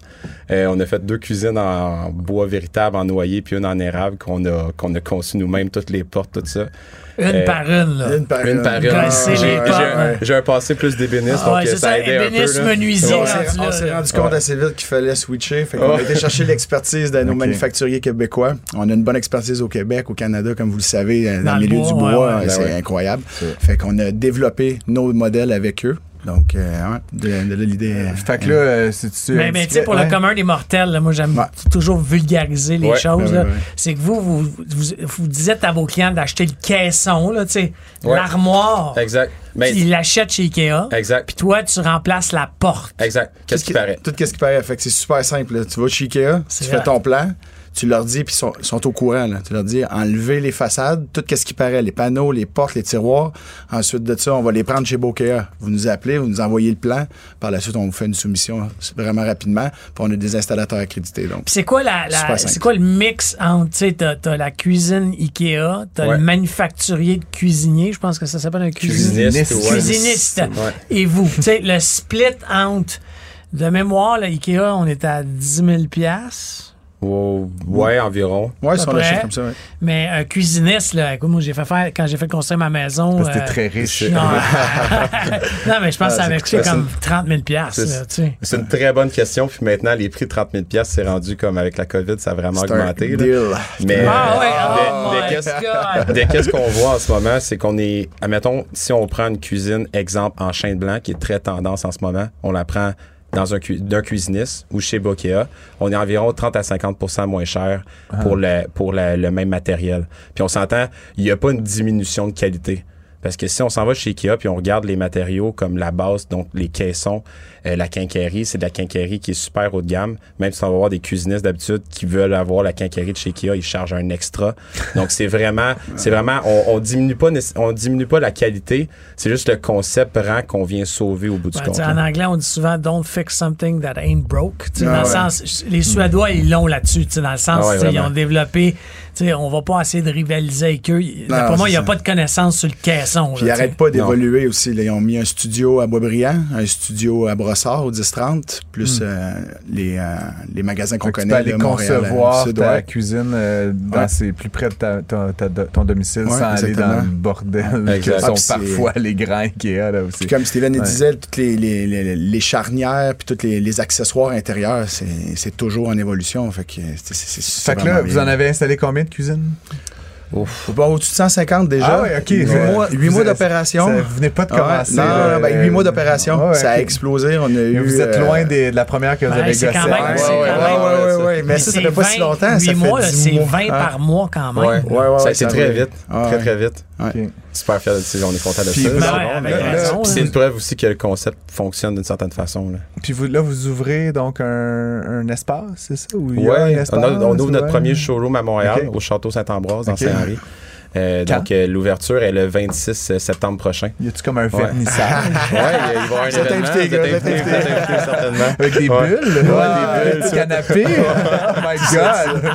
Euh, on a fait deux cuisines en bois véritable, en noyer, puis une en érable qu'on a qu'on a conçu nous-mêmes, toutes les portes, tout ça. Une Euh, par une, là. Une par Une par une. Casser J'ai un, ouais. j'ai un passé plus d'ébéniste, Ah donc ouais, euh, c'est ça ça, a aidé un peu. ébéniste, là. menuisier, on rendu s'est- là, on s'est là. rendu compte assez vite qu'il fallait switcher. Fait qu'on a été chercher l'expertise de nos Ok. manufacturiers québécois. On a une bonne expertise au Québec, au Canada, comme vous le savez, euh, dans, Dans le milieu bois, du bois. ouais. c'est Ben ouais. incroyable. Fait qu'on a développé nos modèles avec eux. Donc, euh, de, de là, l'idée. euh, Fait que là, euh, c'est-tu. Mais, mais tu sais, pour le commun des mortels, là, moi, j'aime Ouais. toujours vulgariser les Ouais, choses. C'est que vous, vous, vous, vous dites à vos clients d'acheter le caisson, là, tu sais, Ouais. l'armoire. Exact. Mais, Ils l'achètent chez Ikea. exact. Puis toi, tu remplaces la porte. Exact. Qu'est-ce qui paraît? Tout ce qui paraît. Fait que c'est super simple. là. Tu vas chez Ikea, C'est tu fais ton plan, tu leur dis, puis ils sont, ils sont au courant. Là. Tu leur dis, enlevez les façades, tout ce qui paraît, les panneaux, les portes, les tiroirs. Ensuite de ça, on va les prendre chez Bokea. Vous nous appelez, vous nous envoyez le plan. Par la suite, on vous fait une soumission vraiment rapidement. Puis on a des installateurs accrédités. Donc, c'est quoi la, la- c'est quoi le mix entre tu sais t'as, t'as la cuisine Ikea, t'as Ouais. le manufacturier de cuisinier, je pense que ça s'appelle un cuisinier. Cuisiniste. Cuisiniste. ouais. Cuisiniste. Ouais. Et vous, tu sais le split entre de mémoire là, Ikea, on est à 10 000 piastres. Oh, ouais, environ. ouais, on près. achète comme ça. ouais. Mais un cuisiniste, là, écoute, moi, j'ai fait faire, quand j'ai fait construire ma maison. T'es euh, très riche. Non, non, mais je pense que ça Ah, avait c'est- coûté c'est- comme 30 000 piastres, c'est- là, tu sais. C'est une très bonne question. Puis maintenant, les prix de 30 000 c'est rendu comme avec la COVID, ça a vraiment C'est un augmenté. là. Mais Ah ouais, oh qu'est-ce qu'on voit en ce moment, c'est qu'on est, admettons, si on prend une cuisine, exemple, en chêne blanc, qui est très tendance en ce moment, on la prend dans un, cu- d'un cuisiniste ou chez Bokeh, on est environ 30 à 50% moins cher pour, le, pour la- le même matériel. Puis on s'entend, il n'y a pas une diminution de qualité. Parce que si on s'en va chez Ikea puis on regarde les matériaux comme la base, donc les caissons, euh, la quincaillerie, c'est de la quincaillerie qui est super haut de gamme. Même si on va voir des cuisinistes d'habitude qui veulent avoir la quincaillerie de chez Ikea, ils chargent un extra. Donc c'est vraiment, c'est vraiment, on, on diminue pas, on diminue pas la qualité. C'est juste le concept rend qu'on vient sauver au bout du compte. en anglais, on dit souvent Don't fix something that ain't broke. Tu sais, Ah dans le sens, les Suédois, ils l'ont là-dessus. tu sais, Dans le sens, Ah ouais, ils ont développé. tu sais, On va pas essayer de rivaliser avec eux. Non, Pour moi, il n'y a ça. pas de connaissance sur le caisson. Puis ils n'arrêtent pas d'évoluer aussi. là. Ils ont mis un studio à Boisbriand, un studio à Brossard au 10-30, plus euh, les, euh, les magasins qu'on que tu connaît. peux aller de Montréal, concevoir ta ouais. cuisine euh, dans Ouais. ses plus près de ta- ton, ta- ton domicile Ouais, sans aller dans le bordel Exact. que Ah, sont puis c'est- parfois les grands Ikea là aussi. Puis comme Steven le Ouais. disait, toutes les, les, les, les charnières puis tous les, les accessoires intérieurs, c'est c'est toujours en évolution. Fait que Fait que là, vraiment vous bien. en avez installé combien de cuisines? Bon, au-dessus de 150 déjà. Ah ouais, ok. 8 Vous- mois, vous huit mois d'opération. ça- Vous venez pas de Ah commencer. Non, là, non, ben, euh, 8 mois d'opération. ouais, ça a explosé. On a Mais eu. vous êtes euh, loin des- de la première que vous Ouais, avez c'est gossé. quand même- Ouais, c'est ouais, quand ouais, même- ouais, ouais, ça. ouais, Mais ça, ça fait pas si longtemps. Ça 8 fait mois, là, 10 c'est mois. 20 Ah. par mois quand même. Ouais. Ouais, ouais, ça a été très vite. Ah, très, très vite. Super fier de ça. On est content de Puis ça. Ben C'est une preuve aussi que le concept fonctionne d'une certaine façon. Là. Puis vous, là, vous ouvrez donc un, un espace, c'est ça? Ou il y a un Ouais, espace, on, a- on ouvre notre ouais? premier showroom à Montréal, au Château Saint-Ambroise, dans Ok. Euh, donc, euh, l'ouverture est le 26 septembre prochain. Y a-tu comme un Ouais. vernissage? Ouais, il va y avoir un événement. vous êtes certainement. avec des Ouais. bulles? Ouais, des bulles, Des ça. canapés? oh my God!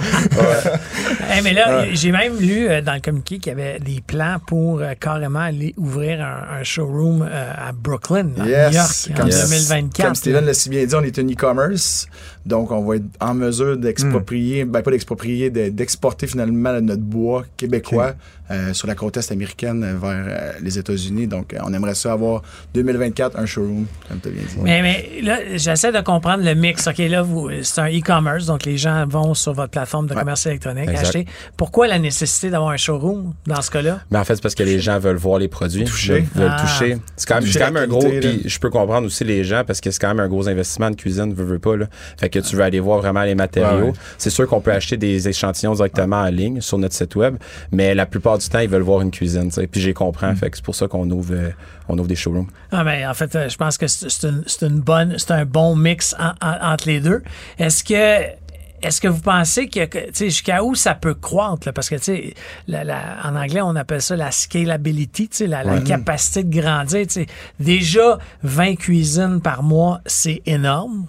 Mais là, j'ai même lu euh, dans le communiqué qu'il y avait des plans pour euh, carrément aller ouvrir un, un showroom euh, à Brooklyn, à New York, en comme, Yes. 2024. comme Steven l'a si bien dit, on est un e-commerce, donc on va être en mesure Hmm. d'exproprier, ben pas d'exproprier, de- d'exporter finalement notre bois québécois euh, sur la côte est américaine vers euh, les États-Unis. Donc euh, on aimerait ça avoir 2024 un showroom, comme tu as bien dit. Mais, mais là, j'essaie de comprendre le mix. OK, là, vous, c'est un e-commerce, donc les gens vont sur votre plateforme de Ouais. commerce électronique Exact. acheter. Pourquoi la nécessité d'avoir un showroom dans ce cas-là? Mais en fait, c'est parce que les gens veulent voir les produits, Toucher. veulent, Ah. toucher. C'est quand même, Toucher c'est quand même un gros. Puis je peux comprendre aussi les gens parce que c'est quand même un gros investissement de cuisine, veut, veut pas. Là. Fait que tu veux aller voir vraiment les matériaux. Ouais. C'est sûr qu'on peut acheter des échantillons directement en ligne sur notre site web, mais la plupart du temps, ils veulent voir une cuisine. tu sais. Puis j'ai comprends, fait que c'est pour ça qu'on ouvre, euh, on ouvre des showrooms. Ah ben, en fait, euh, je pense que c'est une, c'est une bonne, c'est un bon mix en- en- entre les deux. Est-ce que est-ce que vous pensez que, que, tu sais, jusqu'à où ça peut croître? là? Parce que, tu sais, la- la- en anglais, on appelle ça la scalability, tu sais, la, la capacité de grandir. tu sais. Déjà, 20 cuisines par mois, c'est énorme.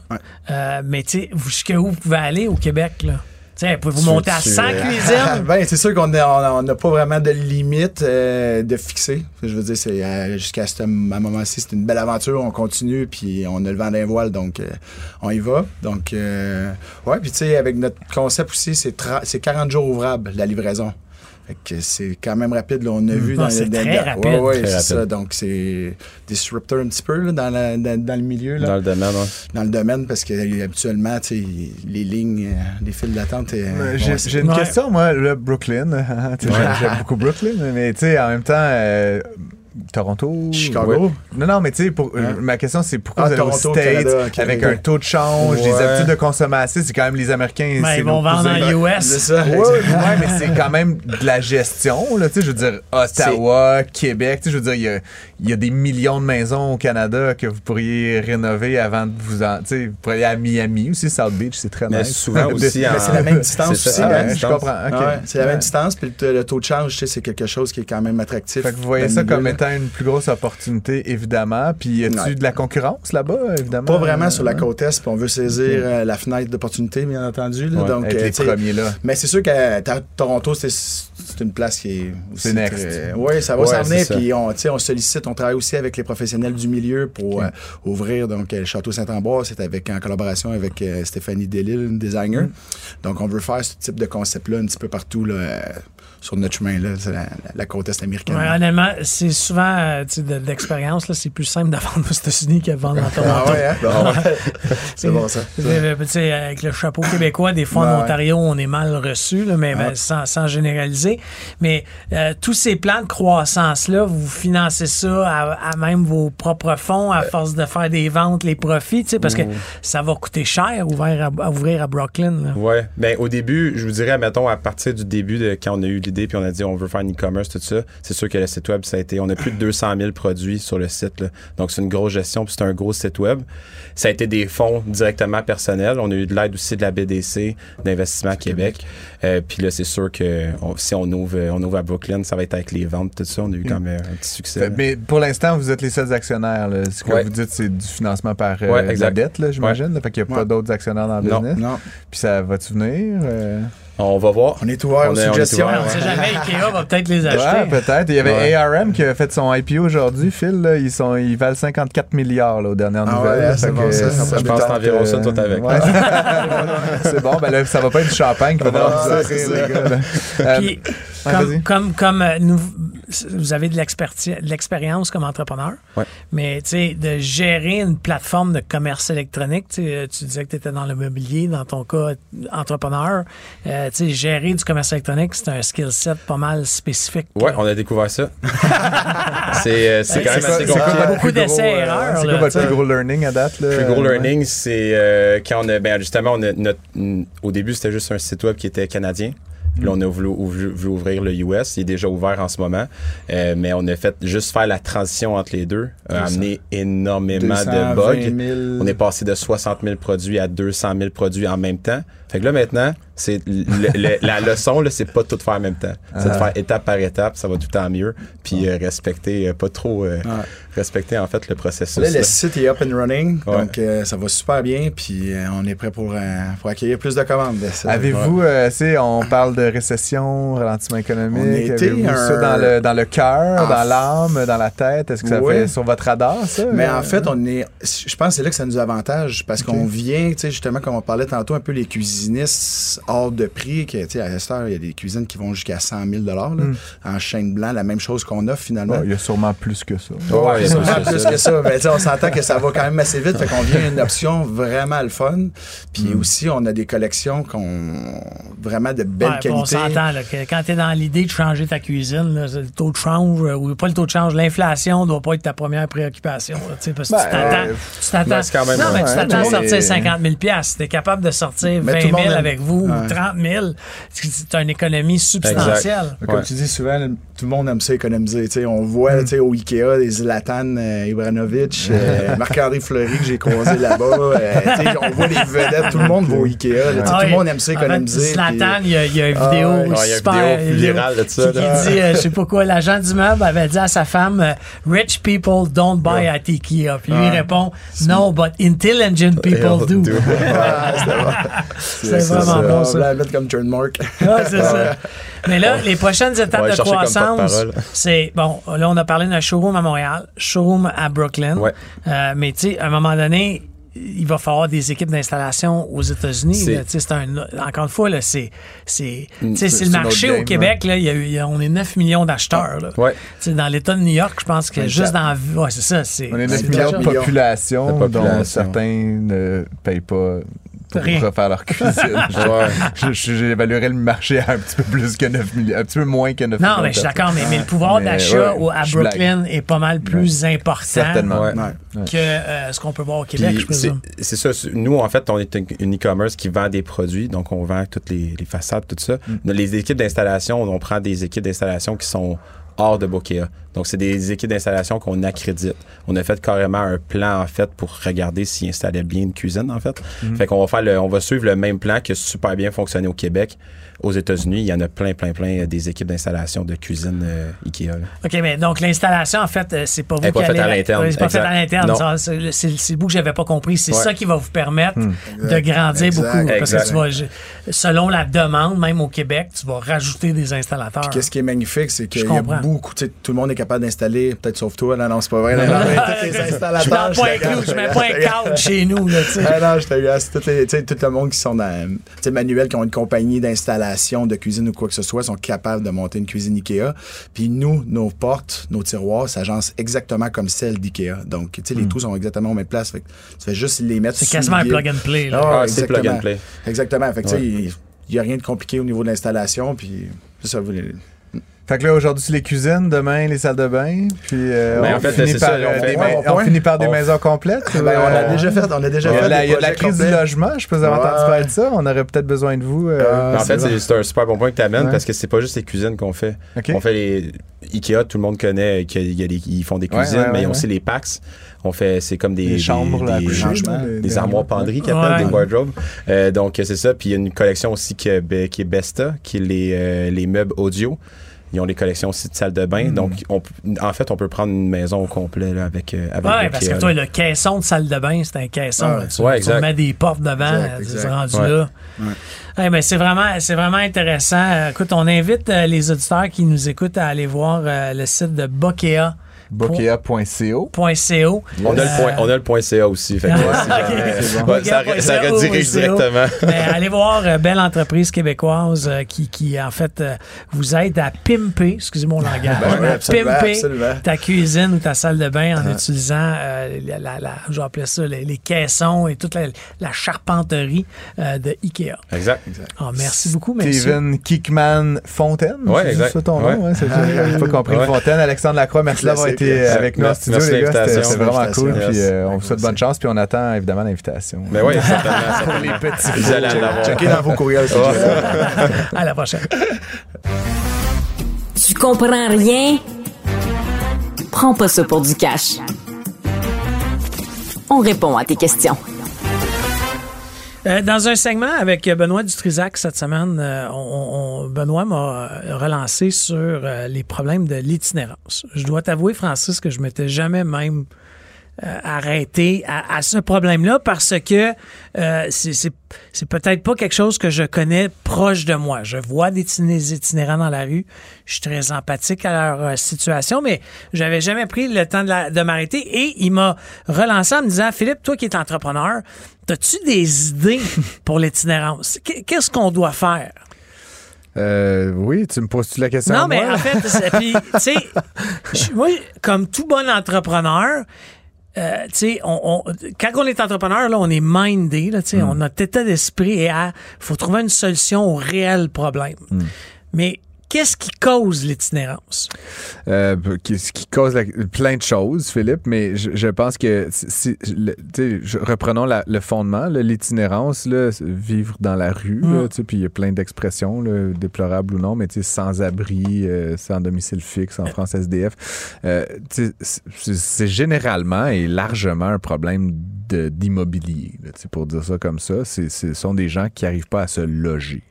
Euh, mais, tu sais, vous- jusqu'à où vous pouvez aller au Québec, là? Sais, pouvez-vous monter à tu- 100 cuisines? ben, c'est sûr qu'on n'a pas vraiment de limite euh, de fixer. Je veux dire, c'est euh, jusqu'à ce moment-ci, c'est une belle aventure. On continue, puis on a le vent d'un voile, donc euh, on y va. Donc, euh, ouais, puis tu sais, avec notre concept aussi, c'est tra- c'est 40 jours ouvrables, la livraison. Fait que c'est quand même rapide. Là. On a vu Ah, dans très dans- rapide. Ouais, ouais, c'est ça. Donc, c'est disrupteur un petit peu là, dans, la- dans, dans le milieu. Là Dans le domaine, ouais. dans le domaine parce que euh, habituellement, les lignes, euh, les files d'attente. euh, bon, J'ai une Ouais. question, moi, le Brooklyn. J'aime beaucoup Brooklyn, mais tu sais, en même temps, euh, Toronto? Chicago? ouais. Non, non, mais tu sais, pour- Hein? ma question, c'est pourquoi Ah, vous allez aux Toronto, States Canada, Canada. avec un taux de change, des habitudes de consommation, c'est quand même les Américains. Ben, ils vont vendre cousins. en US. C'est ça. Ouais, ouais, mais c'est quand même de la gestion, là, tu sais, je veux dire, Ottawa, Québec, tu sais, je veux dire, il y a, il y a des millions de maisons au Canada que vous pourriez rénover avant de vous en, tu sais, vous pourriez aller à Miami aussi, South Beach, c'est très Mais nice. souvent aussi en- Mais c'est la même distance ça, aussi. Ah, hein? je comprends, c'est la Ouais. même distance, puis le, taux de change, tu sais, c'est quelque chose qui est quand même attractif. Fait que vous voyez ça le comme. Étant une plus grosse opportunité, évidemment. Puis y a-tu Ouais. de la concurrence là-bas, évidemment? Pas vraiment sur la Ouais. côte Est, puis on veut saisir euh, la fenêtre d'opportunité, bien entendu. là. Ouais, donc, Être euh, les premiers là. mais c'est sûr qu'à ta- Toronto, c'est c'est une place qui est aussi. C'est next. Oui, ça va Ouais, s'en venir. Puis on, tu sais, on sollicite, on travaille aussi avec les professionnels du milieu pour euh, ouvrir donc euh, le Château Saint-Ambroise. C'est avec en collaboration avec euh, Stéphanie Delille, une designer. Mm. Donc on veut faire ce type de concept-là un petit peu partout là, euh, sur notre chemin, là, c'est la, côte Est américaine. Ouais, honnêtement, c'est souvent, euh, tu sais, de, d'expérience, là, c'est plus simple de vendre aux États-Unis que de vendre à Toronto. Ah ouais, hein? Bon, ouais. c'est bon ça. Euh, Tu sais, avec le chapeau québécois, des fois en ouais. Ontario, on est mal reçu, là, mais Ah. ben, sans, sans généraliser. Mais euh, tous ces plans de croissance-là, vous financez ça à, à même vos propres fonds à force de faire des ventes, les profits, tu sais, parce que ça va coûter cher ouvrir à, à ouvrir à Brooklyn. Ouais. Ben, au début, je vous dirais, mettons, à partir du début de quand on a eu l'idée puis on a dit on veut faire un e-commerce, tout ça, c'est sûr que le site web, ça a été, on a plus de 200 000 produits sur le site, là. Donc, c'est une grosse gestion puis c'est un gros site web. Ça a été des fonds directement personnels. On a eu de l'aide aussi de la BDC, d'Investissement Québec. Euh, puis là, c'est sûr que on- si on ouvre, euh, on ouvre à Brooklyn, ça va être avec les ventes, tout ça. On a eu quand même un petit succès. Mais pour l'instant, vous êtes les seuls actionnaires. là. Ce que Ouais. vous dites, c'est du financement par euh, Ouais, la dette, là, j'imagine. là. Fait qu'il n'y a pas Ouais. d'autres actionnaires dans le Non. business. Non, Puis ça va-tu venir? euh? On va voir. on est ouvert On aux est- on est suggestions. On sait jamais, Ikea va peut-être les acheter. Ouais, peut-être. Il y avait Ouais. ARM qui a fait son IPO aujourd'hui, Phil. là. Ils, sont, ils valent 54 milliards là, aux dernières Ah nouvelles. ouais, là. bon, que ça. ça Je pense tente, environ ça, toi, avec. ouais. c'est bon, ben là, ça va pas être du champagne qui va. Euh, Puis, ouais, comme, comme, comme euh, nous, vous avez de l'expérience comme entrepreneur, Ouais. mais tu sais, de gérer une plateforme de commerce électronique, tu tu disais que tu étais dans le mobilier, dans ton cas, entrepreneur, euh, tu sais, gérer du commerce électronique, c'est un skill set pas mal spécifique. Ouais, on a découvert ça. c'est euh, quand même quoi- assez c'est quoi compliqué. votre Beaucoup plus gros, d'essais-erreurs, C'est quoi votre plus gros learning à date? Le plus gros Ouais. learning, c'est euh, quand on a, ben justement, on a notre, au début, c'était juste un site web qui était canadien. Là, on a voulu, ouvrir le US. Il est déjà ouvert en ce moment. Euh, mais on a fait juste faire la transition entre les deux, a amené énormément de 220 bugs. 000. On est passé de 60 000 produits à 200 000 produits en même temps. Fait que là, maintenant, c'est le- le- la leçon, là, c'est pas tout faire en même temps. C'est de faire étape par étape, ça va tout le temps mieux. Puis euh, respecter, euh, pas trop, euh, Ouais. respecter en fait le processus. Là, le site est up and running, Ouais. donc ça va super bien, puis on est prêt pour, pour accueillir plus de commandes. Avez-vous, tu sais, on parle de récession, ralentissement économique. Avez-vous un- ça dans le, dans le cœur, dans l'âme, dans la tête? Est-ce que ça Oui. fait sur votre radar, ça? Mais en fait, on est. Je pense que c'est là que ça nous avantage parce qu'on vient, tu sais, justement, comme on parlait tantôt, un peu les cuisines cuisinistes hors de prix. Sais, à cette heure, il y a des cuisines qui vont jusqu'à 100 000 là, en chaîne blanc, la même chose qu'on offre finalement. Il y a sûrement plus que ça. Ouais, il y a Sûrement plus que ça. Mais sais, on s'entend que ça va quand même assez vite. Fait qu'on vient une option vraiment le fun. Puis aussi, on a des collections qu'on vraiment de belle Ouais, puis on qualité. s'entend là, que quand tu es dans l'idée de changer ta cuisine, là, le taux de change, euh, ou pas le taux de change, l'inflation doit pas être ta première préoccupation. là, tu sais, parce que tu Ben, t'attends. euh, tu t'attends ben, c'est quand même- non, mais tu ouais, t'attends à sortir 50 000 Tu es capable de sortir Mais 20 tout le 000 monde aime- avec vous Ouais. ou 30 000. C'est une économie substantielle. Comme Ouais. tu dis souvent, tout le monde aime ça économiser. Tu sais, on voit tu sais, au Ikea des Zlatan euh, Ibranovic, euh, Marc-André Fleury que j'ai croisé là-bas. euh, tu sais, on voit les vedettes, tout le monde va au Ikea. là, Ah tout le monde aime ça économiser. Zlatan, il y, a- il y a une Ah vidéo ouais. Ouais, il y a une super vidéo virale de ça, qui, dit, euh, je sais pas quoi, l'agent d'immeuble avait dit à sa femme, euh, Rich people don't buy at IKEA. Puis lui, il répond, No, but intelligent people do. Ah, bon. C'est ça, vraiment bon, On ça. va la mettre comme trademark. Ah, c'est ça. Mais là, les prochaines étapes Ouais, de croissance, c'est bon. Là, on a parlé d'un showroom à Montréal, showroom à Brooklyn. Ouais. Euh, mais tu sais, à un moment donné, il va falloir des équipes d'installation aux États-Unis. C'est- là. Tu sais, c'est un- Encore une fois, là, c'est, c'est, tu sais, c'est- c'est le marché au Québec. Là, il y a eu- il y a- on est 9 millions d'acheteurs. Là. Ouais. Tu sais, Dans l'État de New York, je pense que 24. juste dans. Ouais, c'est ça. C'est, On est 9 c'est millions de population, De dont population. certains ne payent pas pour Rien. refaire leur cuisine. Ouais. J'évaluerais le marché à un petit peu plus que 9 millions, un petit peu moins que 9 millions. Non, mais je suis d'accord, mais, mais le pouvoir d'achat ouais, à. Brooklyn est pas mal plus important Certainement. Ouais. Ouais. que euh, ce qu'on peut voir au Québec, Puis je présume. c'est ça. Nous, en fait, on est une- e-commerce qui vend des produits. Donc, on vend toutes les, les façades, tout ça. Les équipes d'installation, on prend des équipes d'installation qui sont hors de Bokeh. Donc, c'est des équipes d'installation qu'on accrédite. On a fait carrément un plan, en fait, pour regarder s'ils installaient bien une cuisine, en fait. Fait qu'on va faire le, on va suivre le même plan qui a super bien fonctionné au Québec. Aux États-Unis, il y en a plein, plein, plein euh, des équipes d'installation de cuisine euh, Ikea. là. OK, mais donc l'installation, en fait, euh, c'est pas vous Elle qui faite allez- à l'interne, C'est pas fait exact. à l'interne. C'est c'est- c'est le bout que j'avais pas compris. C'est Ouais. ça qui va vous permettre de Exact. grandir Exact. beaucoup. Parce que tu vas, selon la demande, même au Québec, tu vas rajouter des installateurs. Qu'est-ce qui est magnifique, c'est qu'il y a beaucoup, tu sais, tout le monde est capable d'installer, peut-être sauf toi, là, non, c'est pas vrai. là, non, mais tous les je mets installateurs. pas un clou, je mets pas un cadre chez nous. Là, tu sais. Ah non, je te. Tout, les- tu sais, tout le monde qui sont dans. Tu sais, Manuel, qui ont une compagnie d'installation de cuisine ou quoi que ce soit, sont capables de monter une cuisine Ikea. Puis nous, nos portes, nos tiroirs s'agencent exactement comme celles d'Ikea. Donc, tu sais, les trous sont exactement aux mêmes places. Fait que tu fais juste les mettre C'est quasiment le un plug and play. là. Ah, Ah, c'est plug and play. Exactement. Fait que, tu sais, il n'y a rien de compliqué au niveau de l'installation. Puis, c'est ça. vous Fait que là, aujourd'hui, c'est les cuisines, demain, les salles de bain. Puis euh, Ben, on, en fait, finit par, ça, euh, on fait- des ouais, ma- on on finit par des On- maisons complètes. Ben, on l'a Euh, déjà fait. On a déjà Il y a fait. la, des il y a la projets crise du logement. Je peux vous avoir entendu Ouais. parler de ça. On aurait peut-être besoin de vous. euh, Ah, en fait, c'est un super bon point que tu amènes Ouais. parce que c'est pas juste les cuisines qu'on fait. On fait les Ikea, tout le monde connaît qu'ils y a des- ils font des Ouais, cuisines, ouais, mais ouais, ils ont ouais. aussi les packs. On fait, c'est comme des, les chambres, des, coucher, changements, des- des des armoires penderies qu'ils appellent, Ouais. des wardrobes. Euh, donc, c'est ça. Puis il y a une collection aussi qui est, be- qui est Besta, qui est les, les meubles audio. Ils ont des collections aussi de salles de bain. Hmm. Donc, on, en fait, on peut prendre une maison au complet là, avec, euh, avec Ouais, le parce que toi, le caisson de salle de bain, c'est un caisson. Ouais. là. Tu, Ouais, tu exact. mets des portes devant, c'est rendu Ouais. là. Ouais. Mais c'est vraiment, c'est vraiment intéressant. Euh, Écoute, on invite euh, les auditeurs qui nous écoutent à aller voir euh, le site de Bokea. Bokea.co. .co. On a, le point, on a le point CA aussi. Fait que, Ah, si ok. jamais- C'est bon. Ouais, ça, ça redirige c'est directement. Mais allez voir euh, Belle Entreprise québécoise euh, qui, qui, en fait, euh, vous aide à pimper, excusez mon langage, Ben ouais, à absolument, pimper absolument. ta cuisine ou ta salle de bain en utilisant, euh, la, la, la- je vais appeler ça, les, les caissons et toute la, la charpenterie euh, de Ikea. Exact. Ah, merci beaucoup, merci. Steven Kickman Fontaine. Ouais, c'est exact. ça ton nom, Ouais. hein, c'est ça? J'ai pas compris. Ouais. Fontaine, Alexandre Lacroix, merci d'avoir Classique. Été avec nous en Merci- studio, merci les gars. C'était vraiment cool. Puis euh, on vous souhaite bonne chance. Puis on attend évidemment l'invitation. Mais oui, certainement. les petits Vous allez en avoir. Checkez dans vos courriels. À la prochaine. Tu comprends rien? Prends pas ça pour du cash. On répond à tes questions. Euh, dans un segment avec Benoît Dutrisac cette semaine, euh, on, on- Benoît m'a euh, relancé sur euh, les problèmes de l'itinérance. Je dois t'avouer, Francis, que je m'étais jamais même euh, arrêté à, à ce problème-là parce que euh, c'est- peut-être pas quelque chose que je connais proche de moi. Je vois des itinérants dans la rue. Je suis très empathique à leur situation, mais j'avais jamais pris le temps de, de m'arrêter. Et il m'a relancé en me disant, Philippe, toi qui es entrepreneur, tu As-tu des idées pour l'itinérance? Qu- Qu'est-ce qu'on doit faire? Euh, oui, tu me poses-tu la question? Non, à mais moi? en fait, puis, tu sais, je- moi, comme tout bon entrepreneur, euh, tu sais, on, on- quand on est entrepreneur, là, on est mindé, là, tu sais, on a état d'esprit et il faut trouver une solution au réel problème. Mais qu'est-ce qui cause l'itinérance? Euh, ce qui cause la- plein de choses, Philippe, mais je, je pense que si, le- reprenons la- le fondement, l'itinérance, vivre dans la rue, sais, puis il y a plein d'expressions, déplorables ou non, mais sans abri, euh, sans domicile fixe, en France SDF, euh, c'est généralement et largement un problème d'immobilier, pour dire ça comme ça. Ce sont des gens qui n'arrivent pas à se loger.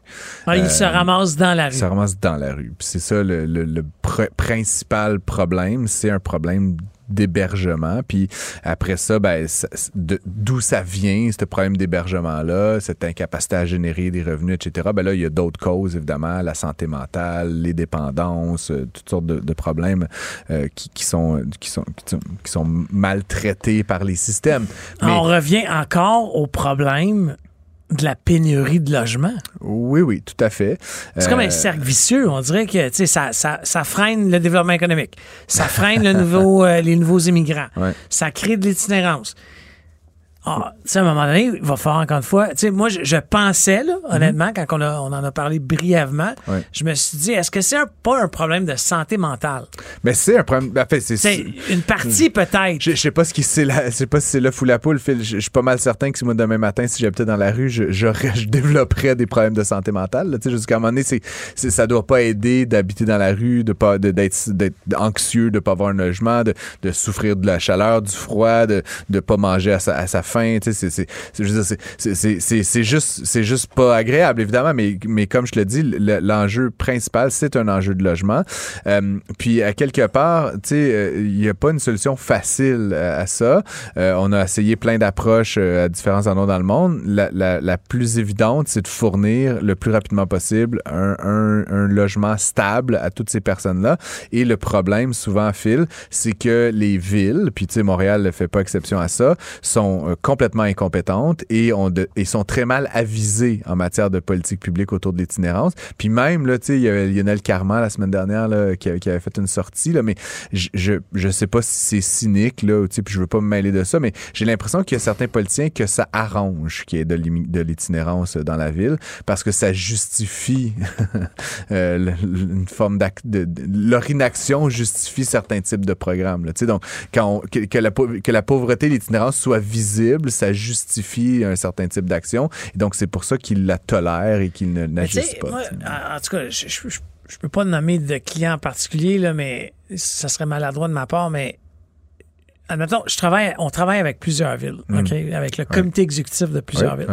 Ah, il se ramasse dans la rue. Ça ramasse dans la rue. C'est ça le, le- le pr- principal problème, c'est un problème d'hébergement. Puis après ça, ben, d'où ça vient, ce problème d'hébergement-là, cette incapacité à générer des revenus, etc. Ben là, il y a d'autres causes, évidemment, la santé mentale, les dépendances, euh, toutes sortes de, de problèmes euh, qui, qui sont, qui, sont, qui, sont, qui sont maltraités par les systèmes. Mais- On revient encore au problème de la pénurie de logements. oui, oui, tout à fait. C'est comme Euh, un cercle vicieux. On dirait que ça, ça, ça freine le développement économique. Ça freine le nouveau, euh, les nouveaux immigrants. Ouais. Ça crée de l'itinérance. Ah, tu sais, à un moment donné, il va falloir encore une fois. Tu sais, moi, je, je pensais, là, honnêtement, quand on, a- on en a parlé brièvement, Mhm. Je me suis dit, est-ce que c'est pas un problème de santé mentale? Mais c'est un problème. En fait, c'est. Une partie peut-être. Je, je sais pas ce qui c'est la- je sais pas si c'est l'œuf ou la poule, Phil. Je, je suis pas mal certain que si moi demain matin, si j'habitais dans la rue, je, je développerais des problèmes de santé mentale. là. Tu sais, jusqu'à un moment donné, c'est, ça doit pas aider d'habiter dans la rue, de pas d'être, d'être anxieux, de pas avoir un logement, de, de souffrir de la chaleur, du froid, de de pas manger à sa, à sa sais, c'est, juste c'est juste pas agréable évidemment, mais mais comme je te le dis, le- l'enjeu principal c'est un enjeu de logement. Euh, puis à quelque part, euh, il y a pas une solution facile à, à ça. Euh, on a essayé plein d'approches euh, à différents endroits dans le monde. La, la- la plus évidente, c'est de fournir le plus rapidement possible un, un- un logement stable à toutes ces personnes-là. Et le problème, souvent, Phil, c'est que les villes, puis tu sais, Montréal ne fait pas exception à ça, sont euh, complètement incompétentes et, ont de- et sont très mal avisées en matière de politique publique autour de l'itinérance. Puis même, là, il y a Lionel Carman la semaine dernière là, qui, avait, qui avait fait une sortie, là, mais je, je sais pas si c'est cynique, là, puis je veux pas me mêler de ça, mais j'ai l'impression qu'il y a certains politiciens que ça arrange qu'il y ait de l'itinérance dans la ville parce que ça justifie euh, une forme de, leur inaction justifie certains types de programmes. Là, donc quand que, la, que la pauvreté, l'itinérance soit ça justifie un certain type d'action. Et donc c'est pour ça qu'ils la tolèrent et sais, n'agissent pas. moi, en, tout cas, je, je, je- je peux pas nommer de client en particulier, là, mais ça serait maladroit de ma part, mais admettons, je travaille, on travaille avec plusieurs villes, OK? Avec le comité exécutif de plusieurs villes.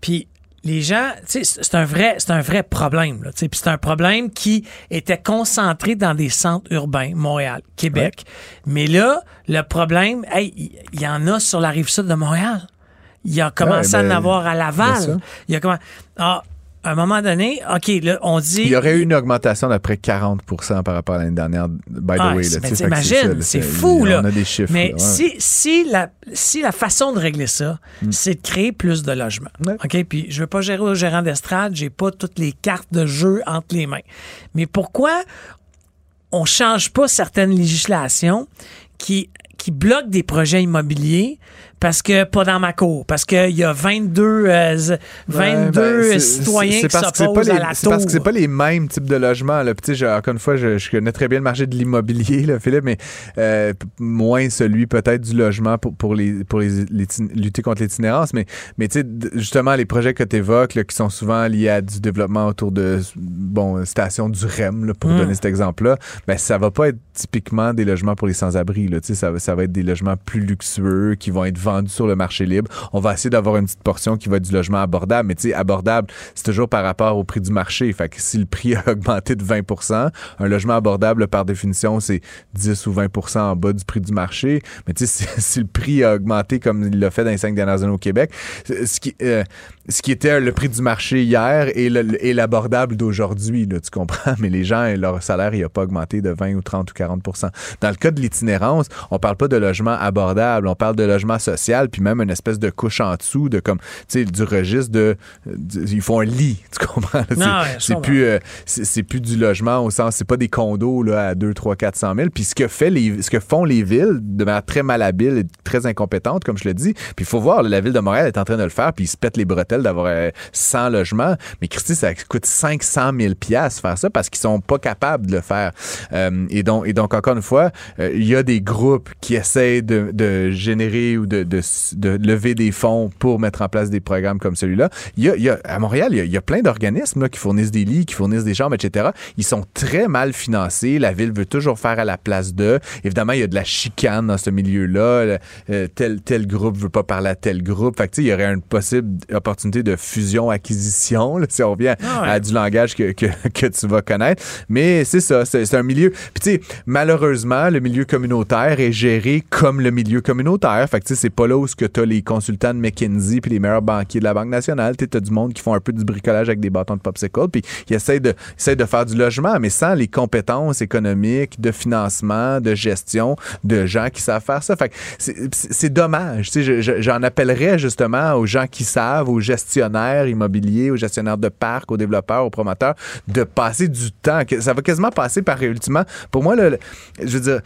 Puis les gens, tu sais, c'est un vrai, c'est un vrai problème. Puis c'est un problème qui était concentré dans des centres urbains, Montréal, Québec. Mais là, le problème, hey, il il y, en a sur la rive sud de Montréal. Il a commencé Ouais, à en ben, avoir à Laval. Il y a comment Ah, à un moment donné, OK, là, on dit. Il y aurait eu une augmentation d'à près 40% par rapport à l'année dernière, by the Ah, way. ben, t'imagines, c'est fou, là. On a des chiffres. Mais là, ouais. si, si, la, si la façon de régler ça, c'est de créer plus de logements. Hmm. Ouais. OK? Puis je veux pas gérer au gérant d'estrade, j'ai pas toutes les cartes de jeu entre les mains. Mais pourquoi on change pas certaines législations qui, qui bloquent des projets immobiliers parce que pas dans ma cour, parce qu'il y a 22, euh, z- 22 Ouais, ben, citoyens qui s'opposent à la C'est parce que c'est tour. pas les mêmes types de logements. Là. Puis, encore une fois, je, je connais très bien le marché de l'immobilier, Philippe, mais euh, moins celui peut-être du logement pour, pour, les, pour les, lutter contre l'itinérance. Mais, mais tu sais, d- justement, les projets que tu évoques, qui sont souvent liés à du développement autour de bon, stations du REM, là, pour Mm. donner cet exemple-là, ben, ça va pas être typiquement des logements pour les sans-abri. Ça, ça va être des logements plus luxueux qui vont être vendus sur le marché libre. On va essayer d'avoir une petite portion qui va être du logement abordable, mais tu sais, abordable, c'est toujours par rapport au prix du marché. Fait que si le prix a augmenté de 20% un logement abordable, par définition, c'est 10 ou 20% en bas du prix du marché. Mais tu sais, si, le prix a augmenté comme il l'a fait dans les cinq dernières années au Québec, ce qui, euh, ce qui était le prix du marché hier et le- et l'abordable d'aujourd'hui, là, tu comprends? Mais les gens, leur salaire, il n'a pas augmenté de 20 ou 30 ou 40% Dans le cas de l'itinérance, on parle pas de logement abordable, on parle de logement social, puis même une espèce de couche en dessous, de comme, tu sais, du registre de, ils font un lit, tu comprends? C'est- Non, ouais, plus, euh, c'est plus du logement au sens, c'est pas des condos là, à 2, 3, 400 000. Puis ce que, fait les, ce que font les villes de manière très malhabile et très incompétente, comme je le dis, puis il faut voir, là, la ville de Montréal est en train de le faire, puis ils se pètent les bretelles d'avoir euh, 100 logements. Mais Christy, ça coûte 500 000 piastres faire ça parce qu'ils sont pas capables de le faire. Euh, et, donc, et donc, encore une fois, euh, il y a des groupes qui essayent de, de générer ou de, de, lever des fonds pour mettre en place des programmes comme celui-là. Il y a, y a- à Montréal, il y a, plein d'organismes qui fournissent des lits, qui fournissent des chambres, etc. Ils sont très mal financés. La ville veut toujours faire à la place d'eux. Évidemment, il y a de la chicane dans ce milieu-là. Euh, tel, tel groupe veut pas parler à tel groupe. Fait que, il y aurait une possible opportunité de fusion-acquisition, si on revient Ah ouais. à du langage que, que, que tu vas connaître. Mais c'est ça, c'est un milieu. Puis tu sais, malheureusement, le milieu communautaire est géré comme le milieu communautaire. Fait que tu sais, c'est pas là où ce que t'as les consultants de McKinsey puis les meilleurs banquiers de la Banque nationale. Tu t'as du monde qui font un peu du bricolage avec des bâtons de popsicle puis qui essayent de, essayent de faire du logement, mais sans les compétences économiques, de financement, de gestion, de gens qui savent faire ça. Fait que c'est- dommage. Tu sais, je- je- j'en appellerais justement aux gens qui savent, aux gestionnaires immobiliers, aux gestionnaires de parcs, aux développeurs, aux promoteurs, de passer du temps. Ça va quasiment passer par ultimement. Pour moi, le- je veux dire,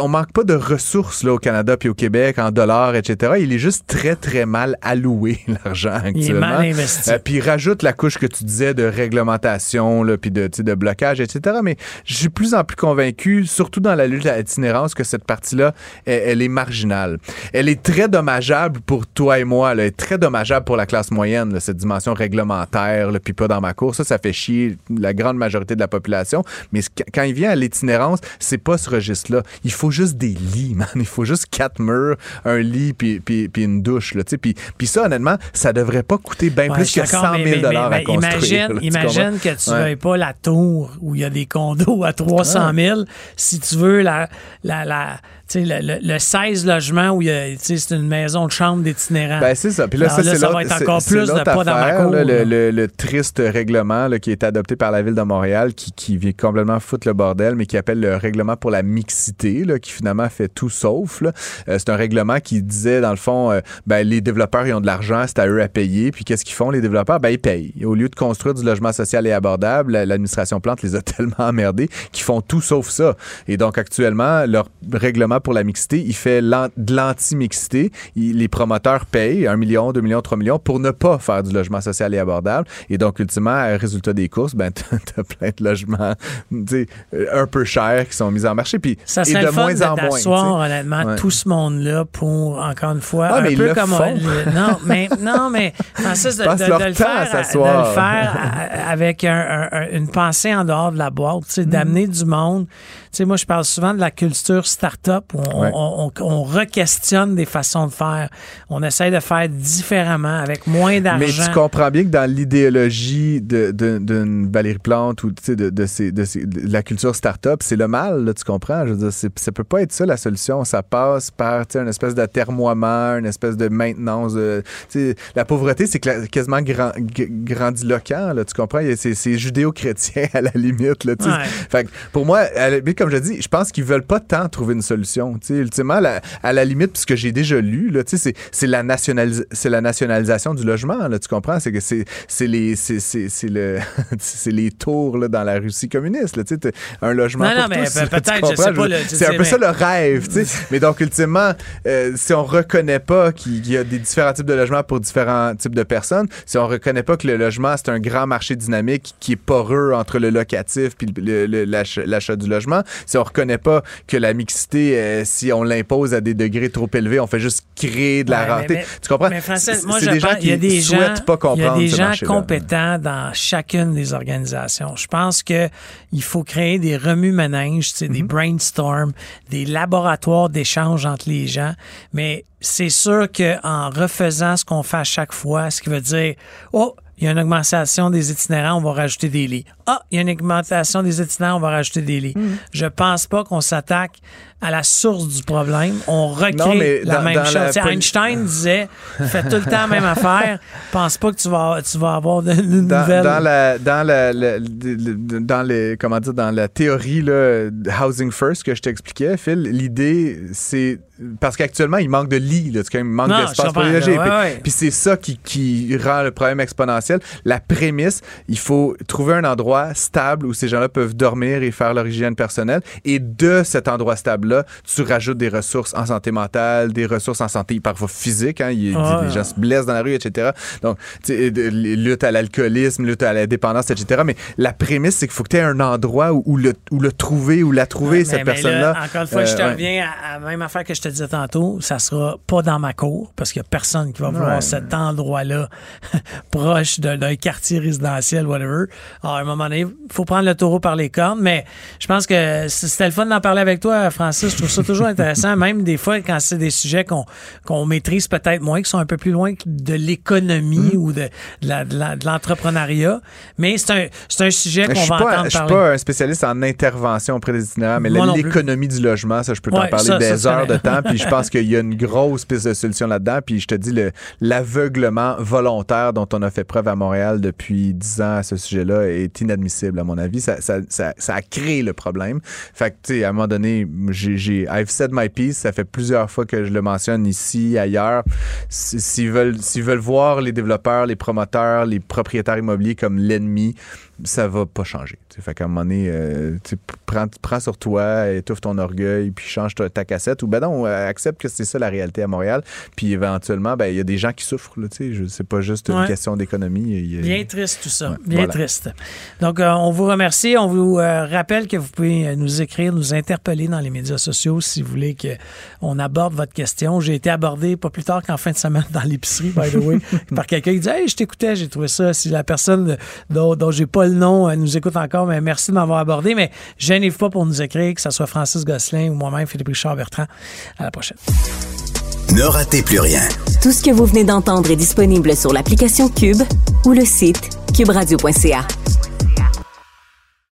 on manque pas de ressources là, au Canada puis au Québec en dollars, etc. Il est juste très, très mal alloué, l'argent Il est actuellement. mal investi. Euh, puis rajoute la couche que tu disais de réglementation, là, puis de, blocage, etc. Mais je suis de plus en plus convaincu, surtout dans la lutte à l'itinérance, que cette partie-là, elle, elle est marginale. Elle est très dommageable pour toi et moi. là. Elle est très dommageable pour la classe moyenne, là, cette dimension réglementaire, là, puis pas dans ma course. Ça, ça fait chier la grande majorité de la population. Mais quand il vient à l'itinérance, c'est pas ce registre-là. Il faut juste des lits, man. Il faut juste quatre murs, un lit, puis, puis, puis une douche. Là, puis, puis ça, honnêtement, ça devrait pas coûter bien Ouais, plus que 100 d'accord, 000 mais- mais- mais- à construire. Imagine, là, que tu Ouais. veuilles pas la tour où il y a des condos à 300 000. Si tu veux la, le, le- le 16 logements où il y a, c'est une maison de chambre d'itinérants. Ben, c'est ça. Puis là, Alors ça, là, ça va être encore plus de pas dans ma cour, là, le, là. le- le triste règlement là, qui est adopté par la Ville de Montréal qui, qui vient complètement foutre le bordel, mais qui appelle le règlement pour la mixité, là, qui finalement fait tout sauf. là. Euh, c'est un règlement qui disait, dans le fond, euh, ben, les développeurs, ils ont de l'argent, c'est à eux à payer. Puis qu'est-ce qu'ils font, les développeurs? Ben, ils payent. Au lieu de construire du logement social et abordable, la- l'administration Plante les a tellement emmerdés qu'ils font tout sauf ça. Et donc, actuellement, leur règlement pour la mixité, il fait de l'anti-mixité. Les promoteurs payent 1 million, 2 millions, 3 millions pour ne pas faire du logement social et abordable. Et donc, ultimement, euh, résultat des courses, ben, t'as plein de logements euh, un peu chers qui sont mis en marché. Puis, Ça et de moins de- en moins. d'asseoir, honnêtement, Ouais. tout ce monde-là pour, encore une fois, Ah, un peu comme... le- non, mais, non, mais Francis, de, de- le faire, à à- de s'asseoir. le faire à- avec un- un- un- une pensée en dehors de la boîte, Mm. d'amener du monde. Sais, moi, je parle souvent de la culture start-up où on, Ouais. on, on- on re-questionne des façons de faire. On essaye de faire différemment, avec moins d'argent. Mais tu comprends bien que dans l'idéologie de- de- d'une Valérie Plante ou de, de, ces- de ces- de la culture start-up, c'est le mal, là, tu comprends? Je veux dire, ça peut pas être ça la solution. Ça passe par une espèce d'atermoiement, une espèce de maintenance. la pauvreté, c'est quasiment grand, grandiloquent, là, tu comprends? C'est judéo-chrétien à la limite. Là, tu sais. Ouais. Fait que pour moi, la- mais comme je dis, je pense qu'ils veulent pas tant trouver une solution. Ultimement, la- à la limite, puisque j'ai déjà lu, c'est la, nationalis- c'est la nationalisation du logement. Là, tu comprends? C'est que c'est c'est les, le, tours là, dans la Russie communiste. Là, un logement Non, non, pour mais là, tu peut-être, je sais pas, C'est un peu ça mais- le rêve. mais donc, ultimement, euh, si on reconnaît pas qu'il y a des différents types de logements pour différents types de personnes, si on reconnaît pas que le logement, c'est un grand marché dynamique qui est poreux entre le locatif puis l'achat du logement, si on reconnaît pas que la mixité, euh, si on l'impose à des degrés trop élevés, on fait juste créer de la Ouais, rareté. mais- tu comprends? Mais Francis, moi, je des gens il y a qui des gens, souhaitent pas comprendre Il y a des gens compétents dans chacune des organisations. Je pense que il faut créer des sais, Mm-hmm. des brainstorms, des laboratoires d'échange entre les gens. Mais c'est sûr qu'en refaisant ce qu'on fait à chaque fois, ce qui veut dire, oh, il y a une augmentation des itinérants, on va rajouter des lits. Ah, il y a une augmentation des itinérants, on va rajouter des lits. Hmm. Je pense pas qu'on s'attaque à la source du problème. On recrée Non, mais la dans- même dans chose. la Einstein disait fais tout le temps la même affaire. Pense pas que tu vas, tu vas avoir de, de dans, nouvelles. dans la dans la, la- le- dans les comment dire dans la théorie là, housing first que je t'expliquais Phil l'idée c'est parce qu'actuellement il manque de lits là, il manque d'espace pour les loger puis c'est ça qui, qui rend le problème exponentiel la prémisse il faut trouver un endroit stable où ces gens-là peuvent dormir et faire leur hygiène personnelle et de cet endroit stable là tu rajoutes des ressources en santé mentale des ressources en santé parfois physique hein, il Ah, ouais. gens se blessent dans la rue etc donc lutte à l'alcoolisme lutte à la dépendance etc mais la prémisse c'est qu'il faut que tu aies un endroit où, où le, où le trouver où la trouver cette personne-là là, encore une fois, je te Euh, ouais. reviens à, la même affaire que je te disais tantôt. Ça sera pas dans ma cour parce qu'il y a personne qui va vouloir Ouais. cet endroit-là proche d'un quartier résidentiel, whatever. Alors, à un moment donné, il faut prendre le taureau par les cornes. Mais je pense que c'était le fun d'en parler avec toi, Francis. Je trouve ça toujours intéressant, même des fois quand c'est des sujets qu'on qu'on maîtrise peut-être moins, qui sont un peu plus loin de l'économie Mm. ou de, de l'entrepreneuriat. Mais c'est un, un sujet qu'on va pas, entendre je suis parler. pas un spécialiste en intervention auprès des itinérants, mais l'économie du logement, ça, je peux t'en Ouais, parler ça, ça, des ça, heures ça- de temps. Puis je pense qu'il y a une grosse piste de solution là-dedans. Puis je te dis, le- l'aveuglement volontaire dont on a fait preuve à Montréal depuis 10 ans à ce sujet-là est inadmissible, à mon avis. Ça, ça, ça, ça a créé le problème. Fait que, tu sais, à un moment donné, j'ai, j'ai I've said my piece. Ça fait plusieurs fois que je le mentionne ici, ailleurs. S'ils veulent, s'ils veulent voir les développeurs, les promoteurs, les propriétaires immobiliers comme l'ennemi, ça va pas changer. Tu sais, Fait qu'à un moment donné, euh, prends, prends sur toi, étouffe ton orgueil, puis change ta, ta cassette. Ou ben non, euh, accepte que c'est ça la réalité à Montréal. Puis éventuellement, ben il y a des gens qui souffrent. Là, c'est pas juste une question d'économie. A- Bien triste tout ça. Ouais, Bien voilà. triste. Donc, euh, on vous remercie. On vous euh, rappelle que vous pouvez nous écrire, nous interpeller dans les médias sociaux si vous voulez qu'on aborde votre question. J'ai été abordé pas plus tard qu'en fin de semaine dans l'épicerie, by the way, par quelqu'un qui dit Hey, je t'écoutais, j'ai trouvé ça. Si la personne dont, dont j'ai pas le nom euh, nous écoute encore, mais merci de m'avoir abordé. Mais gênez-vous pas pour nous écrire, que ce soit Francis Gosselin ou moi-même, Philippe Richard Bertrand. À la prochaine. Ne ratez plus rien. Tout ce que vous venez d'entendre est disponible sur l'application Cube ou le site cuberadio.ca.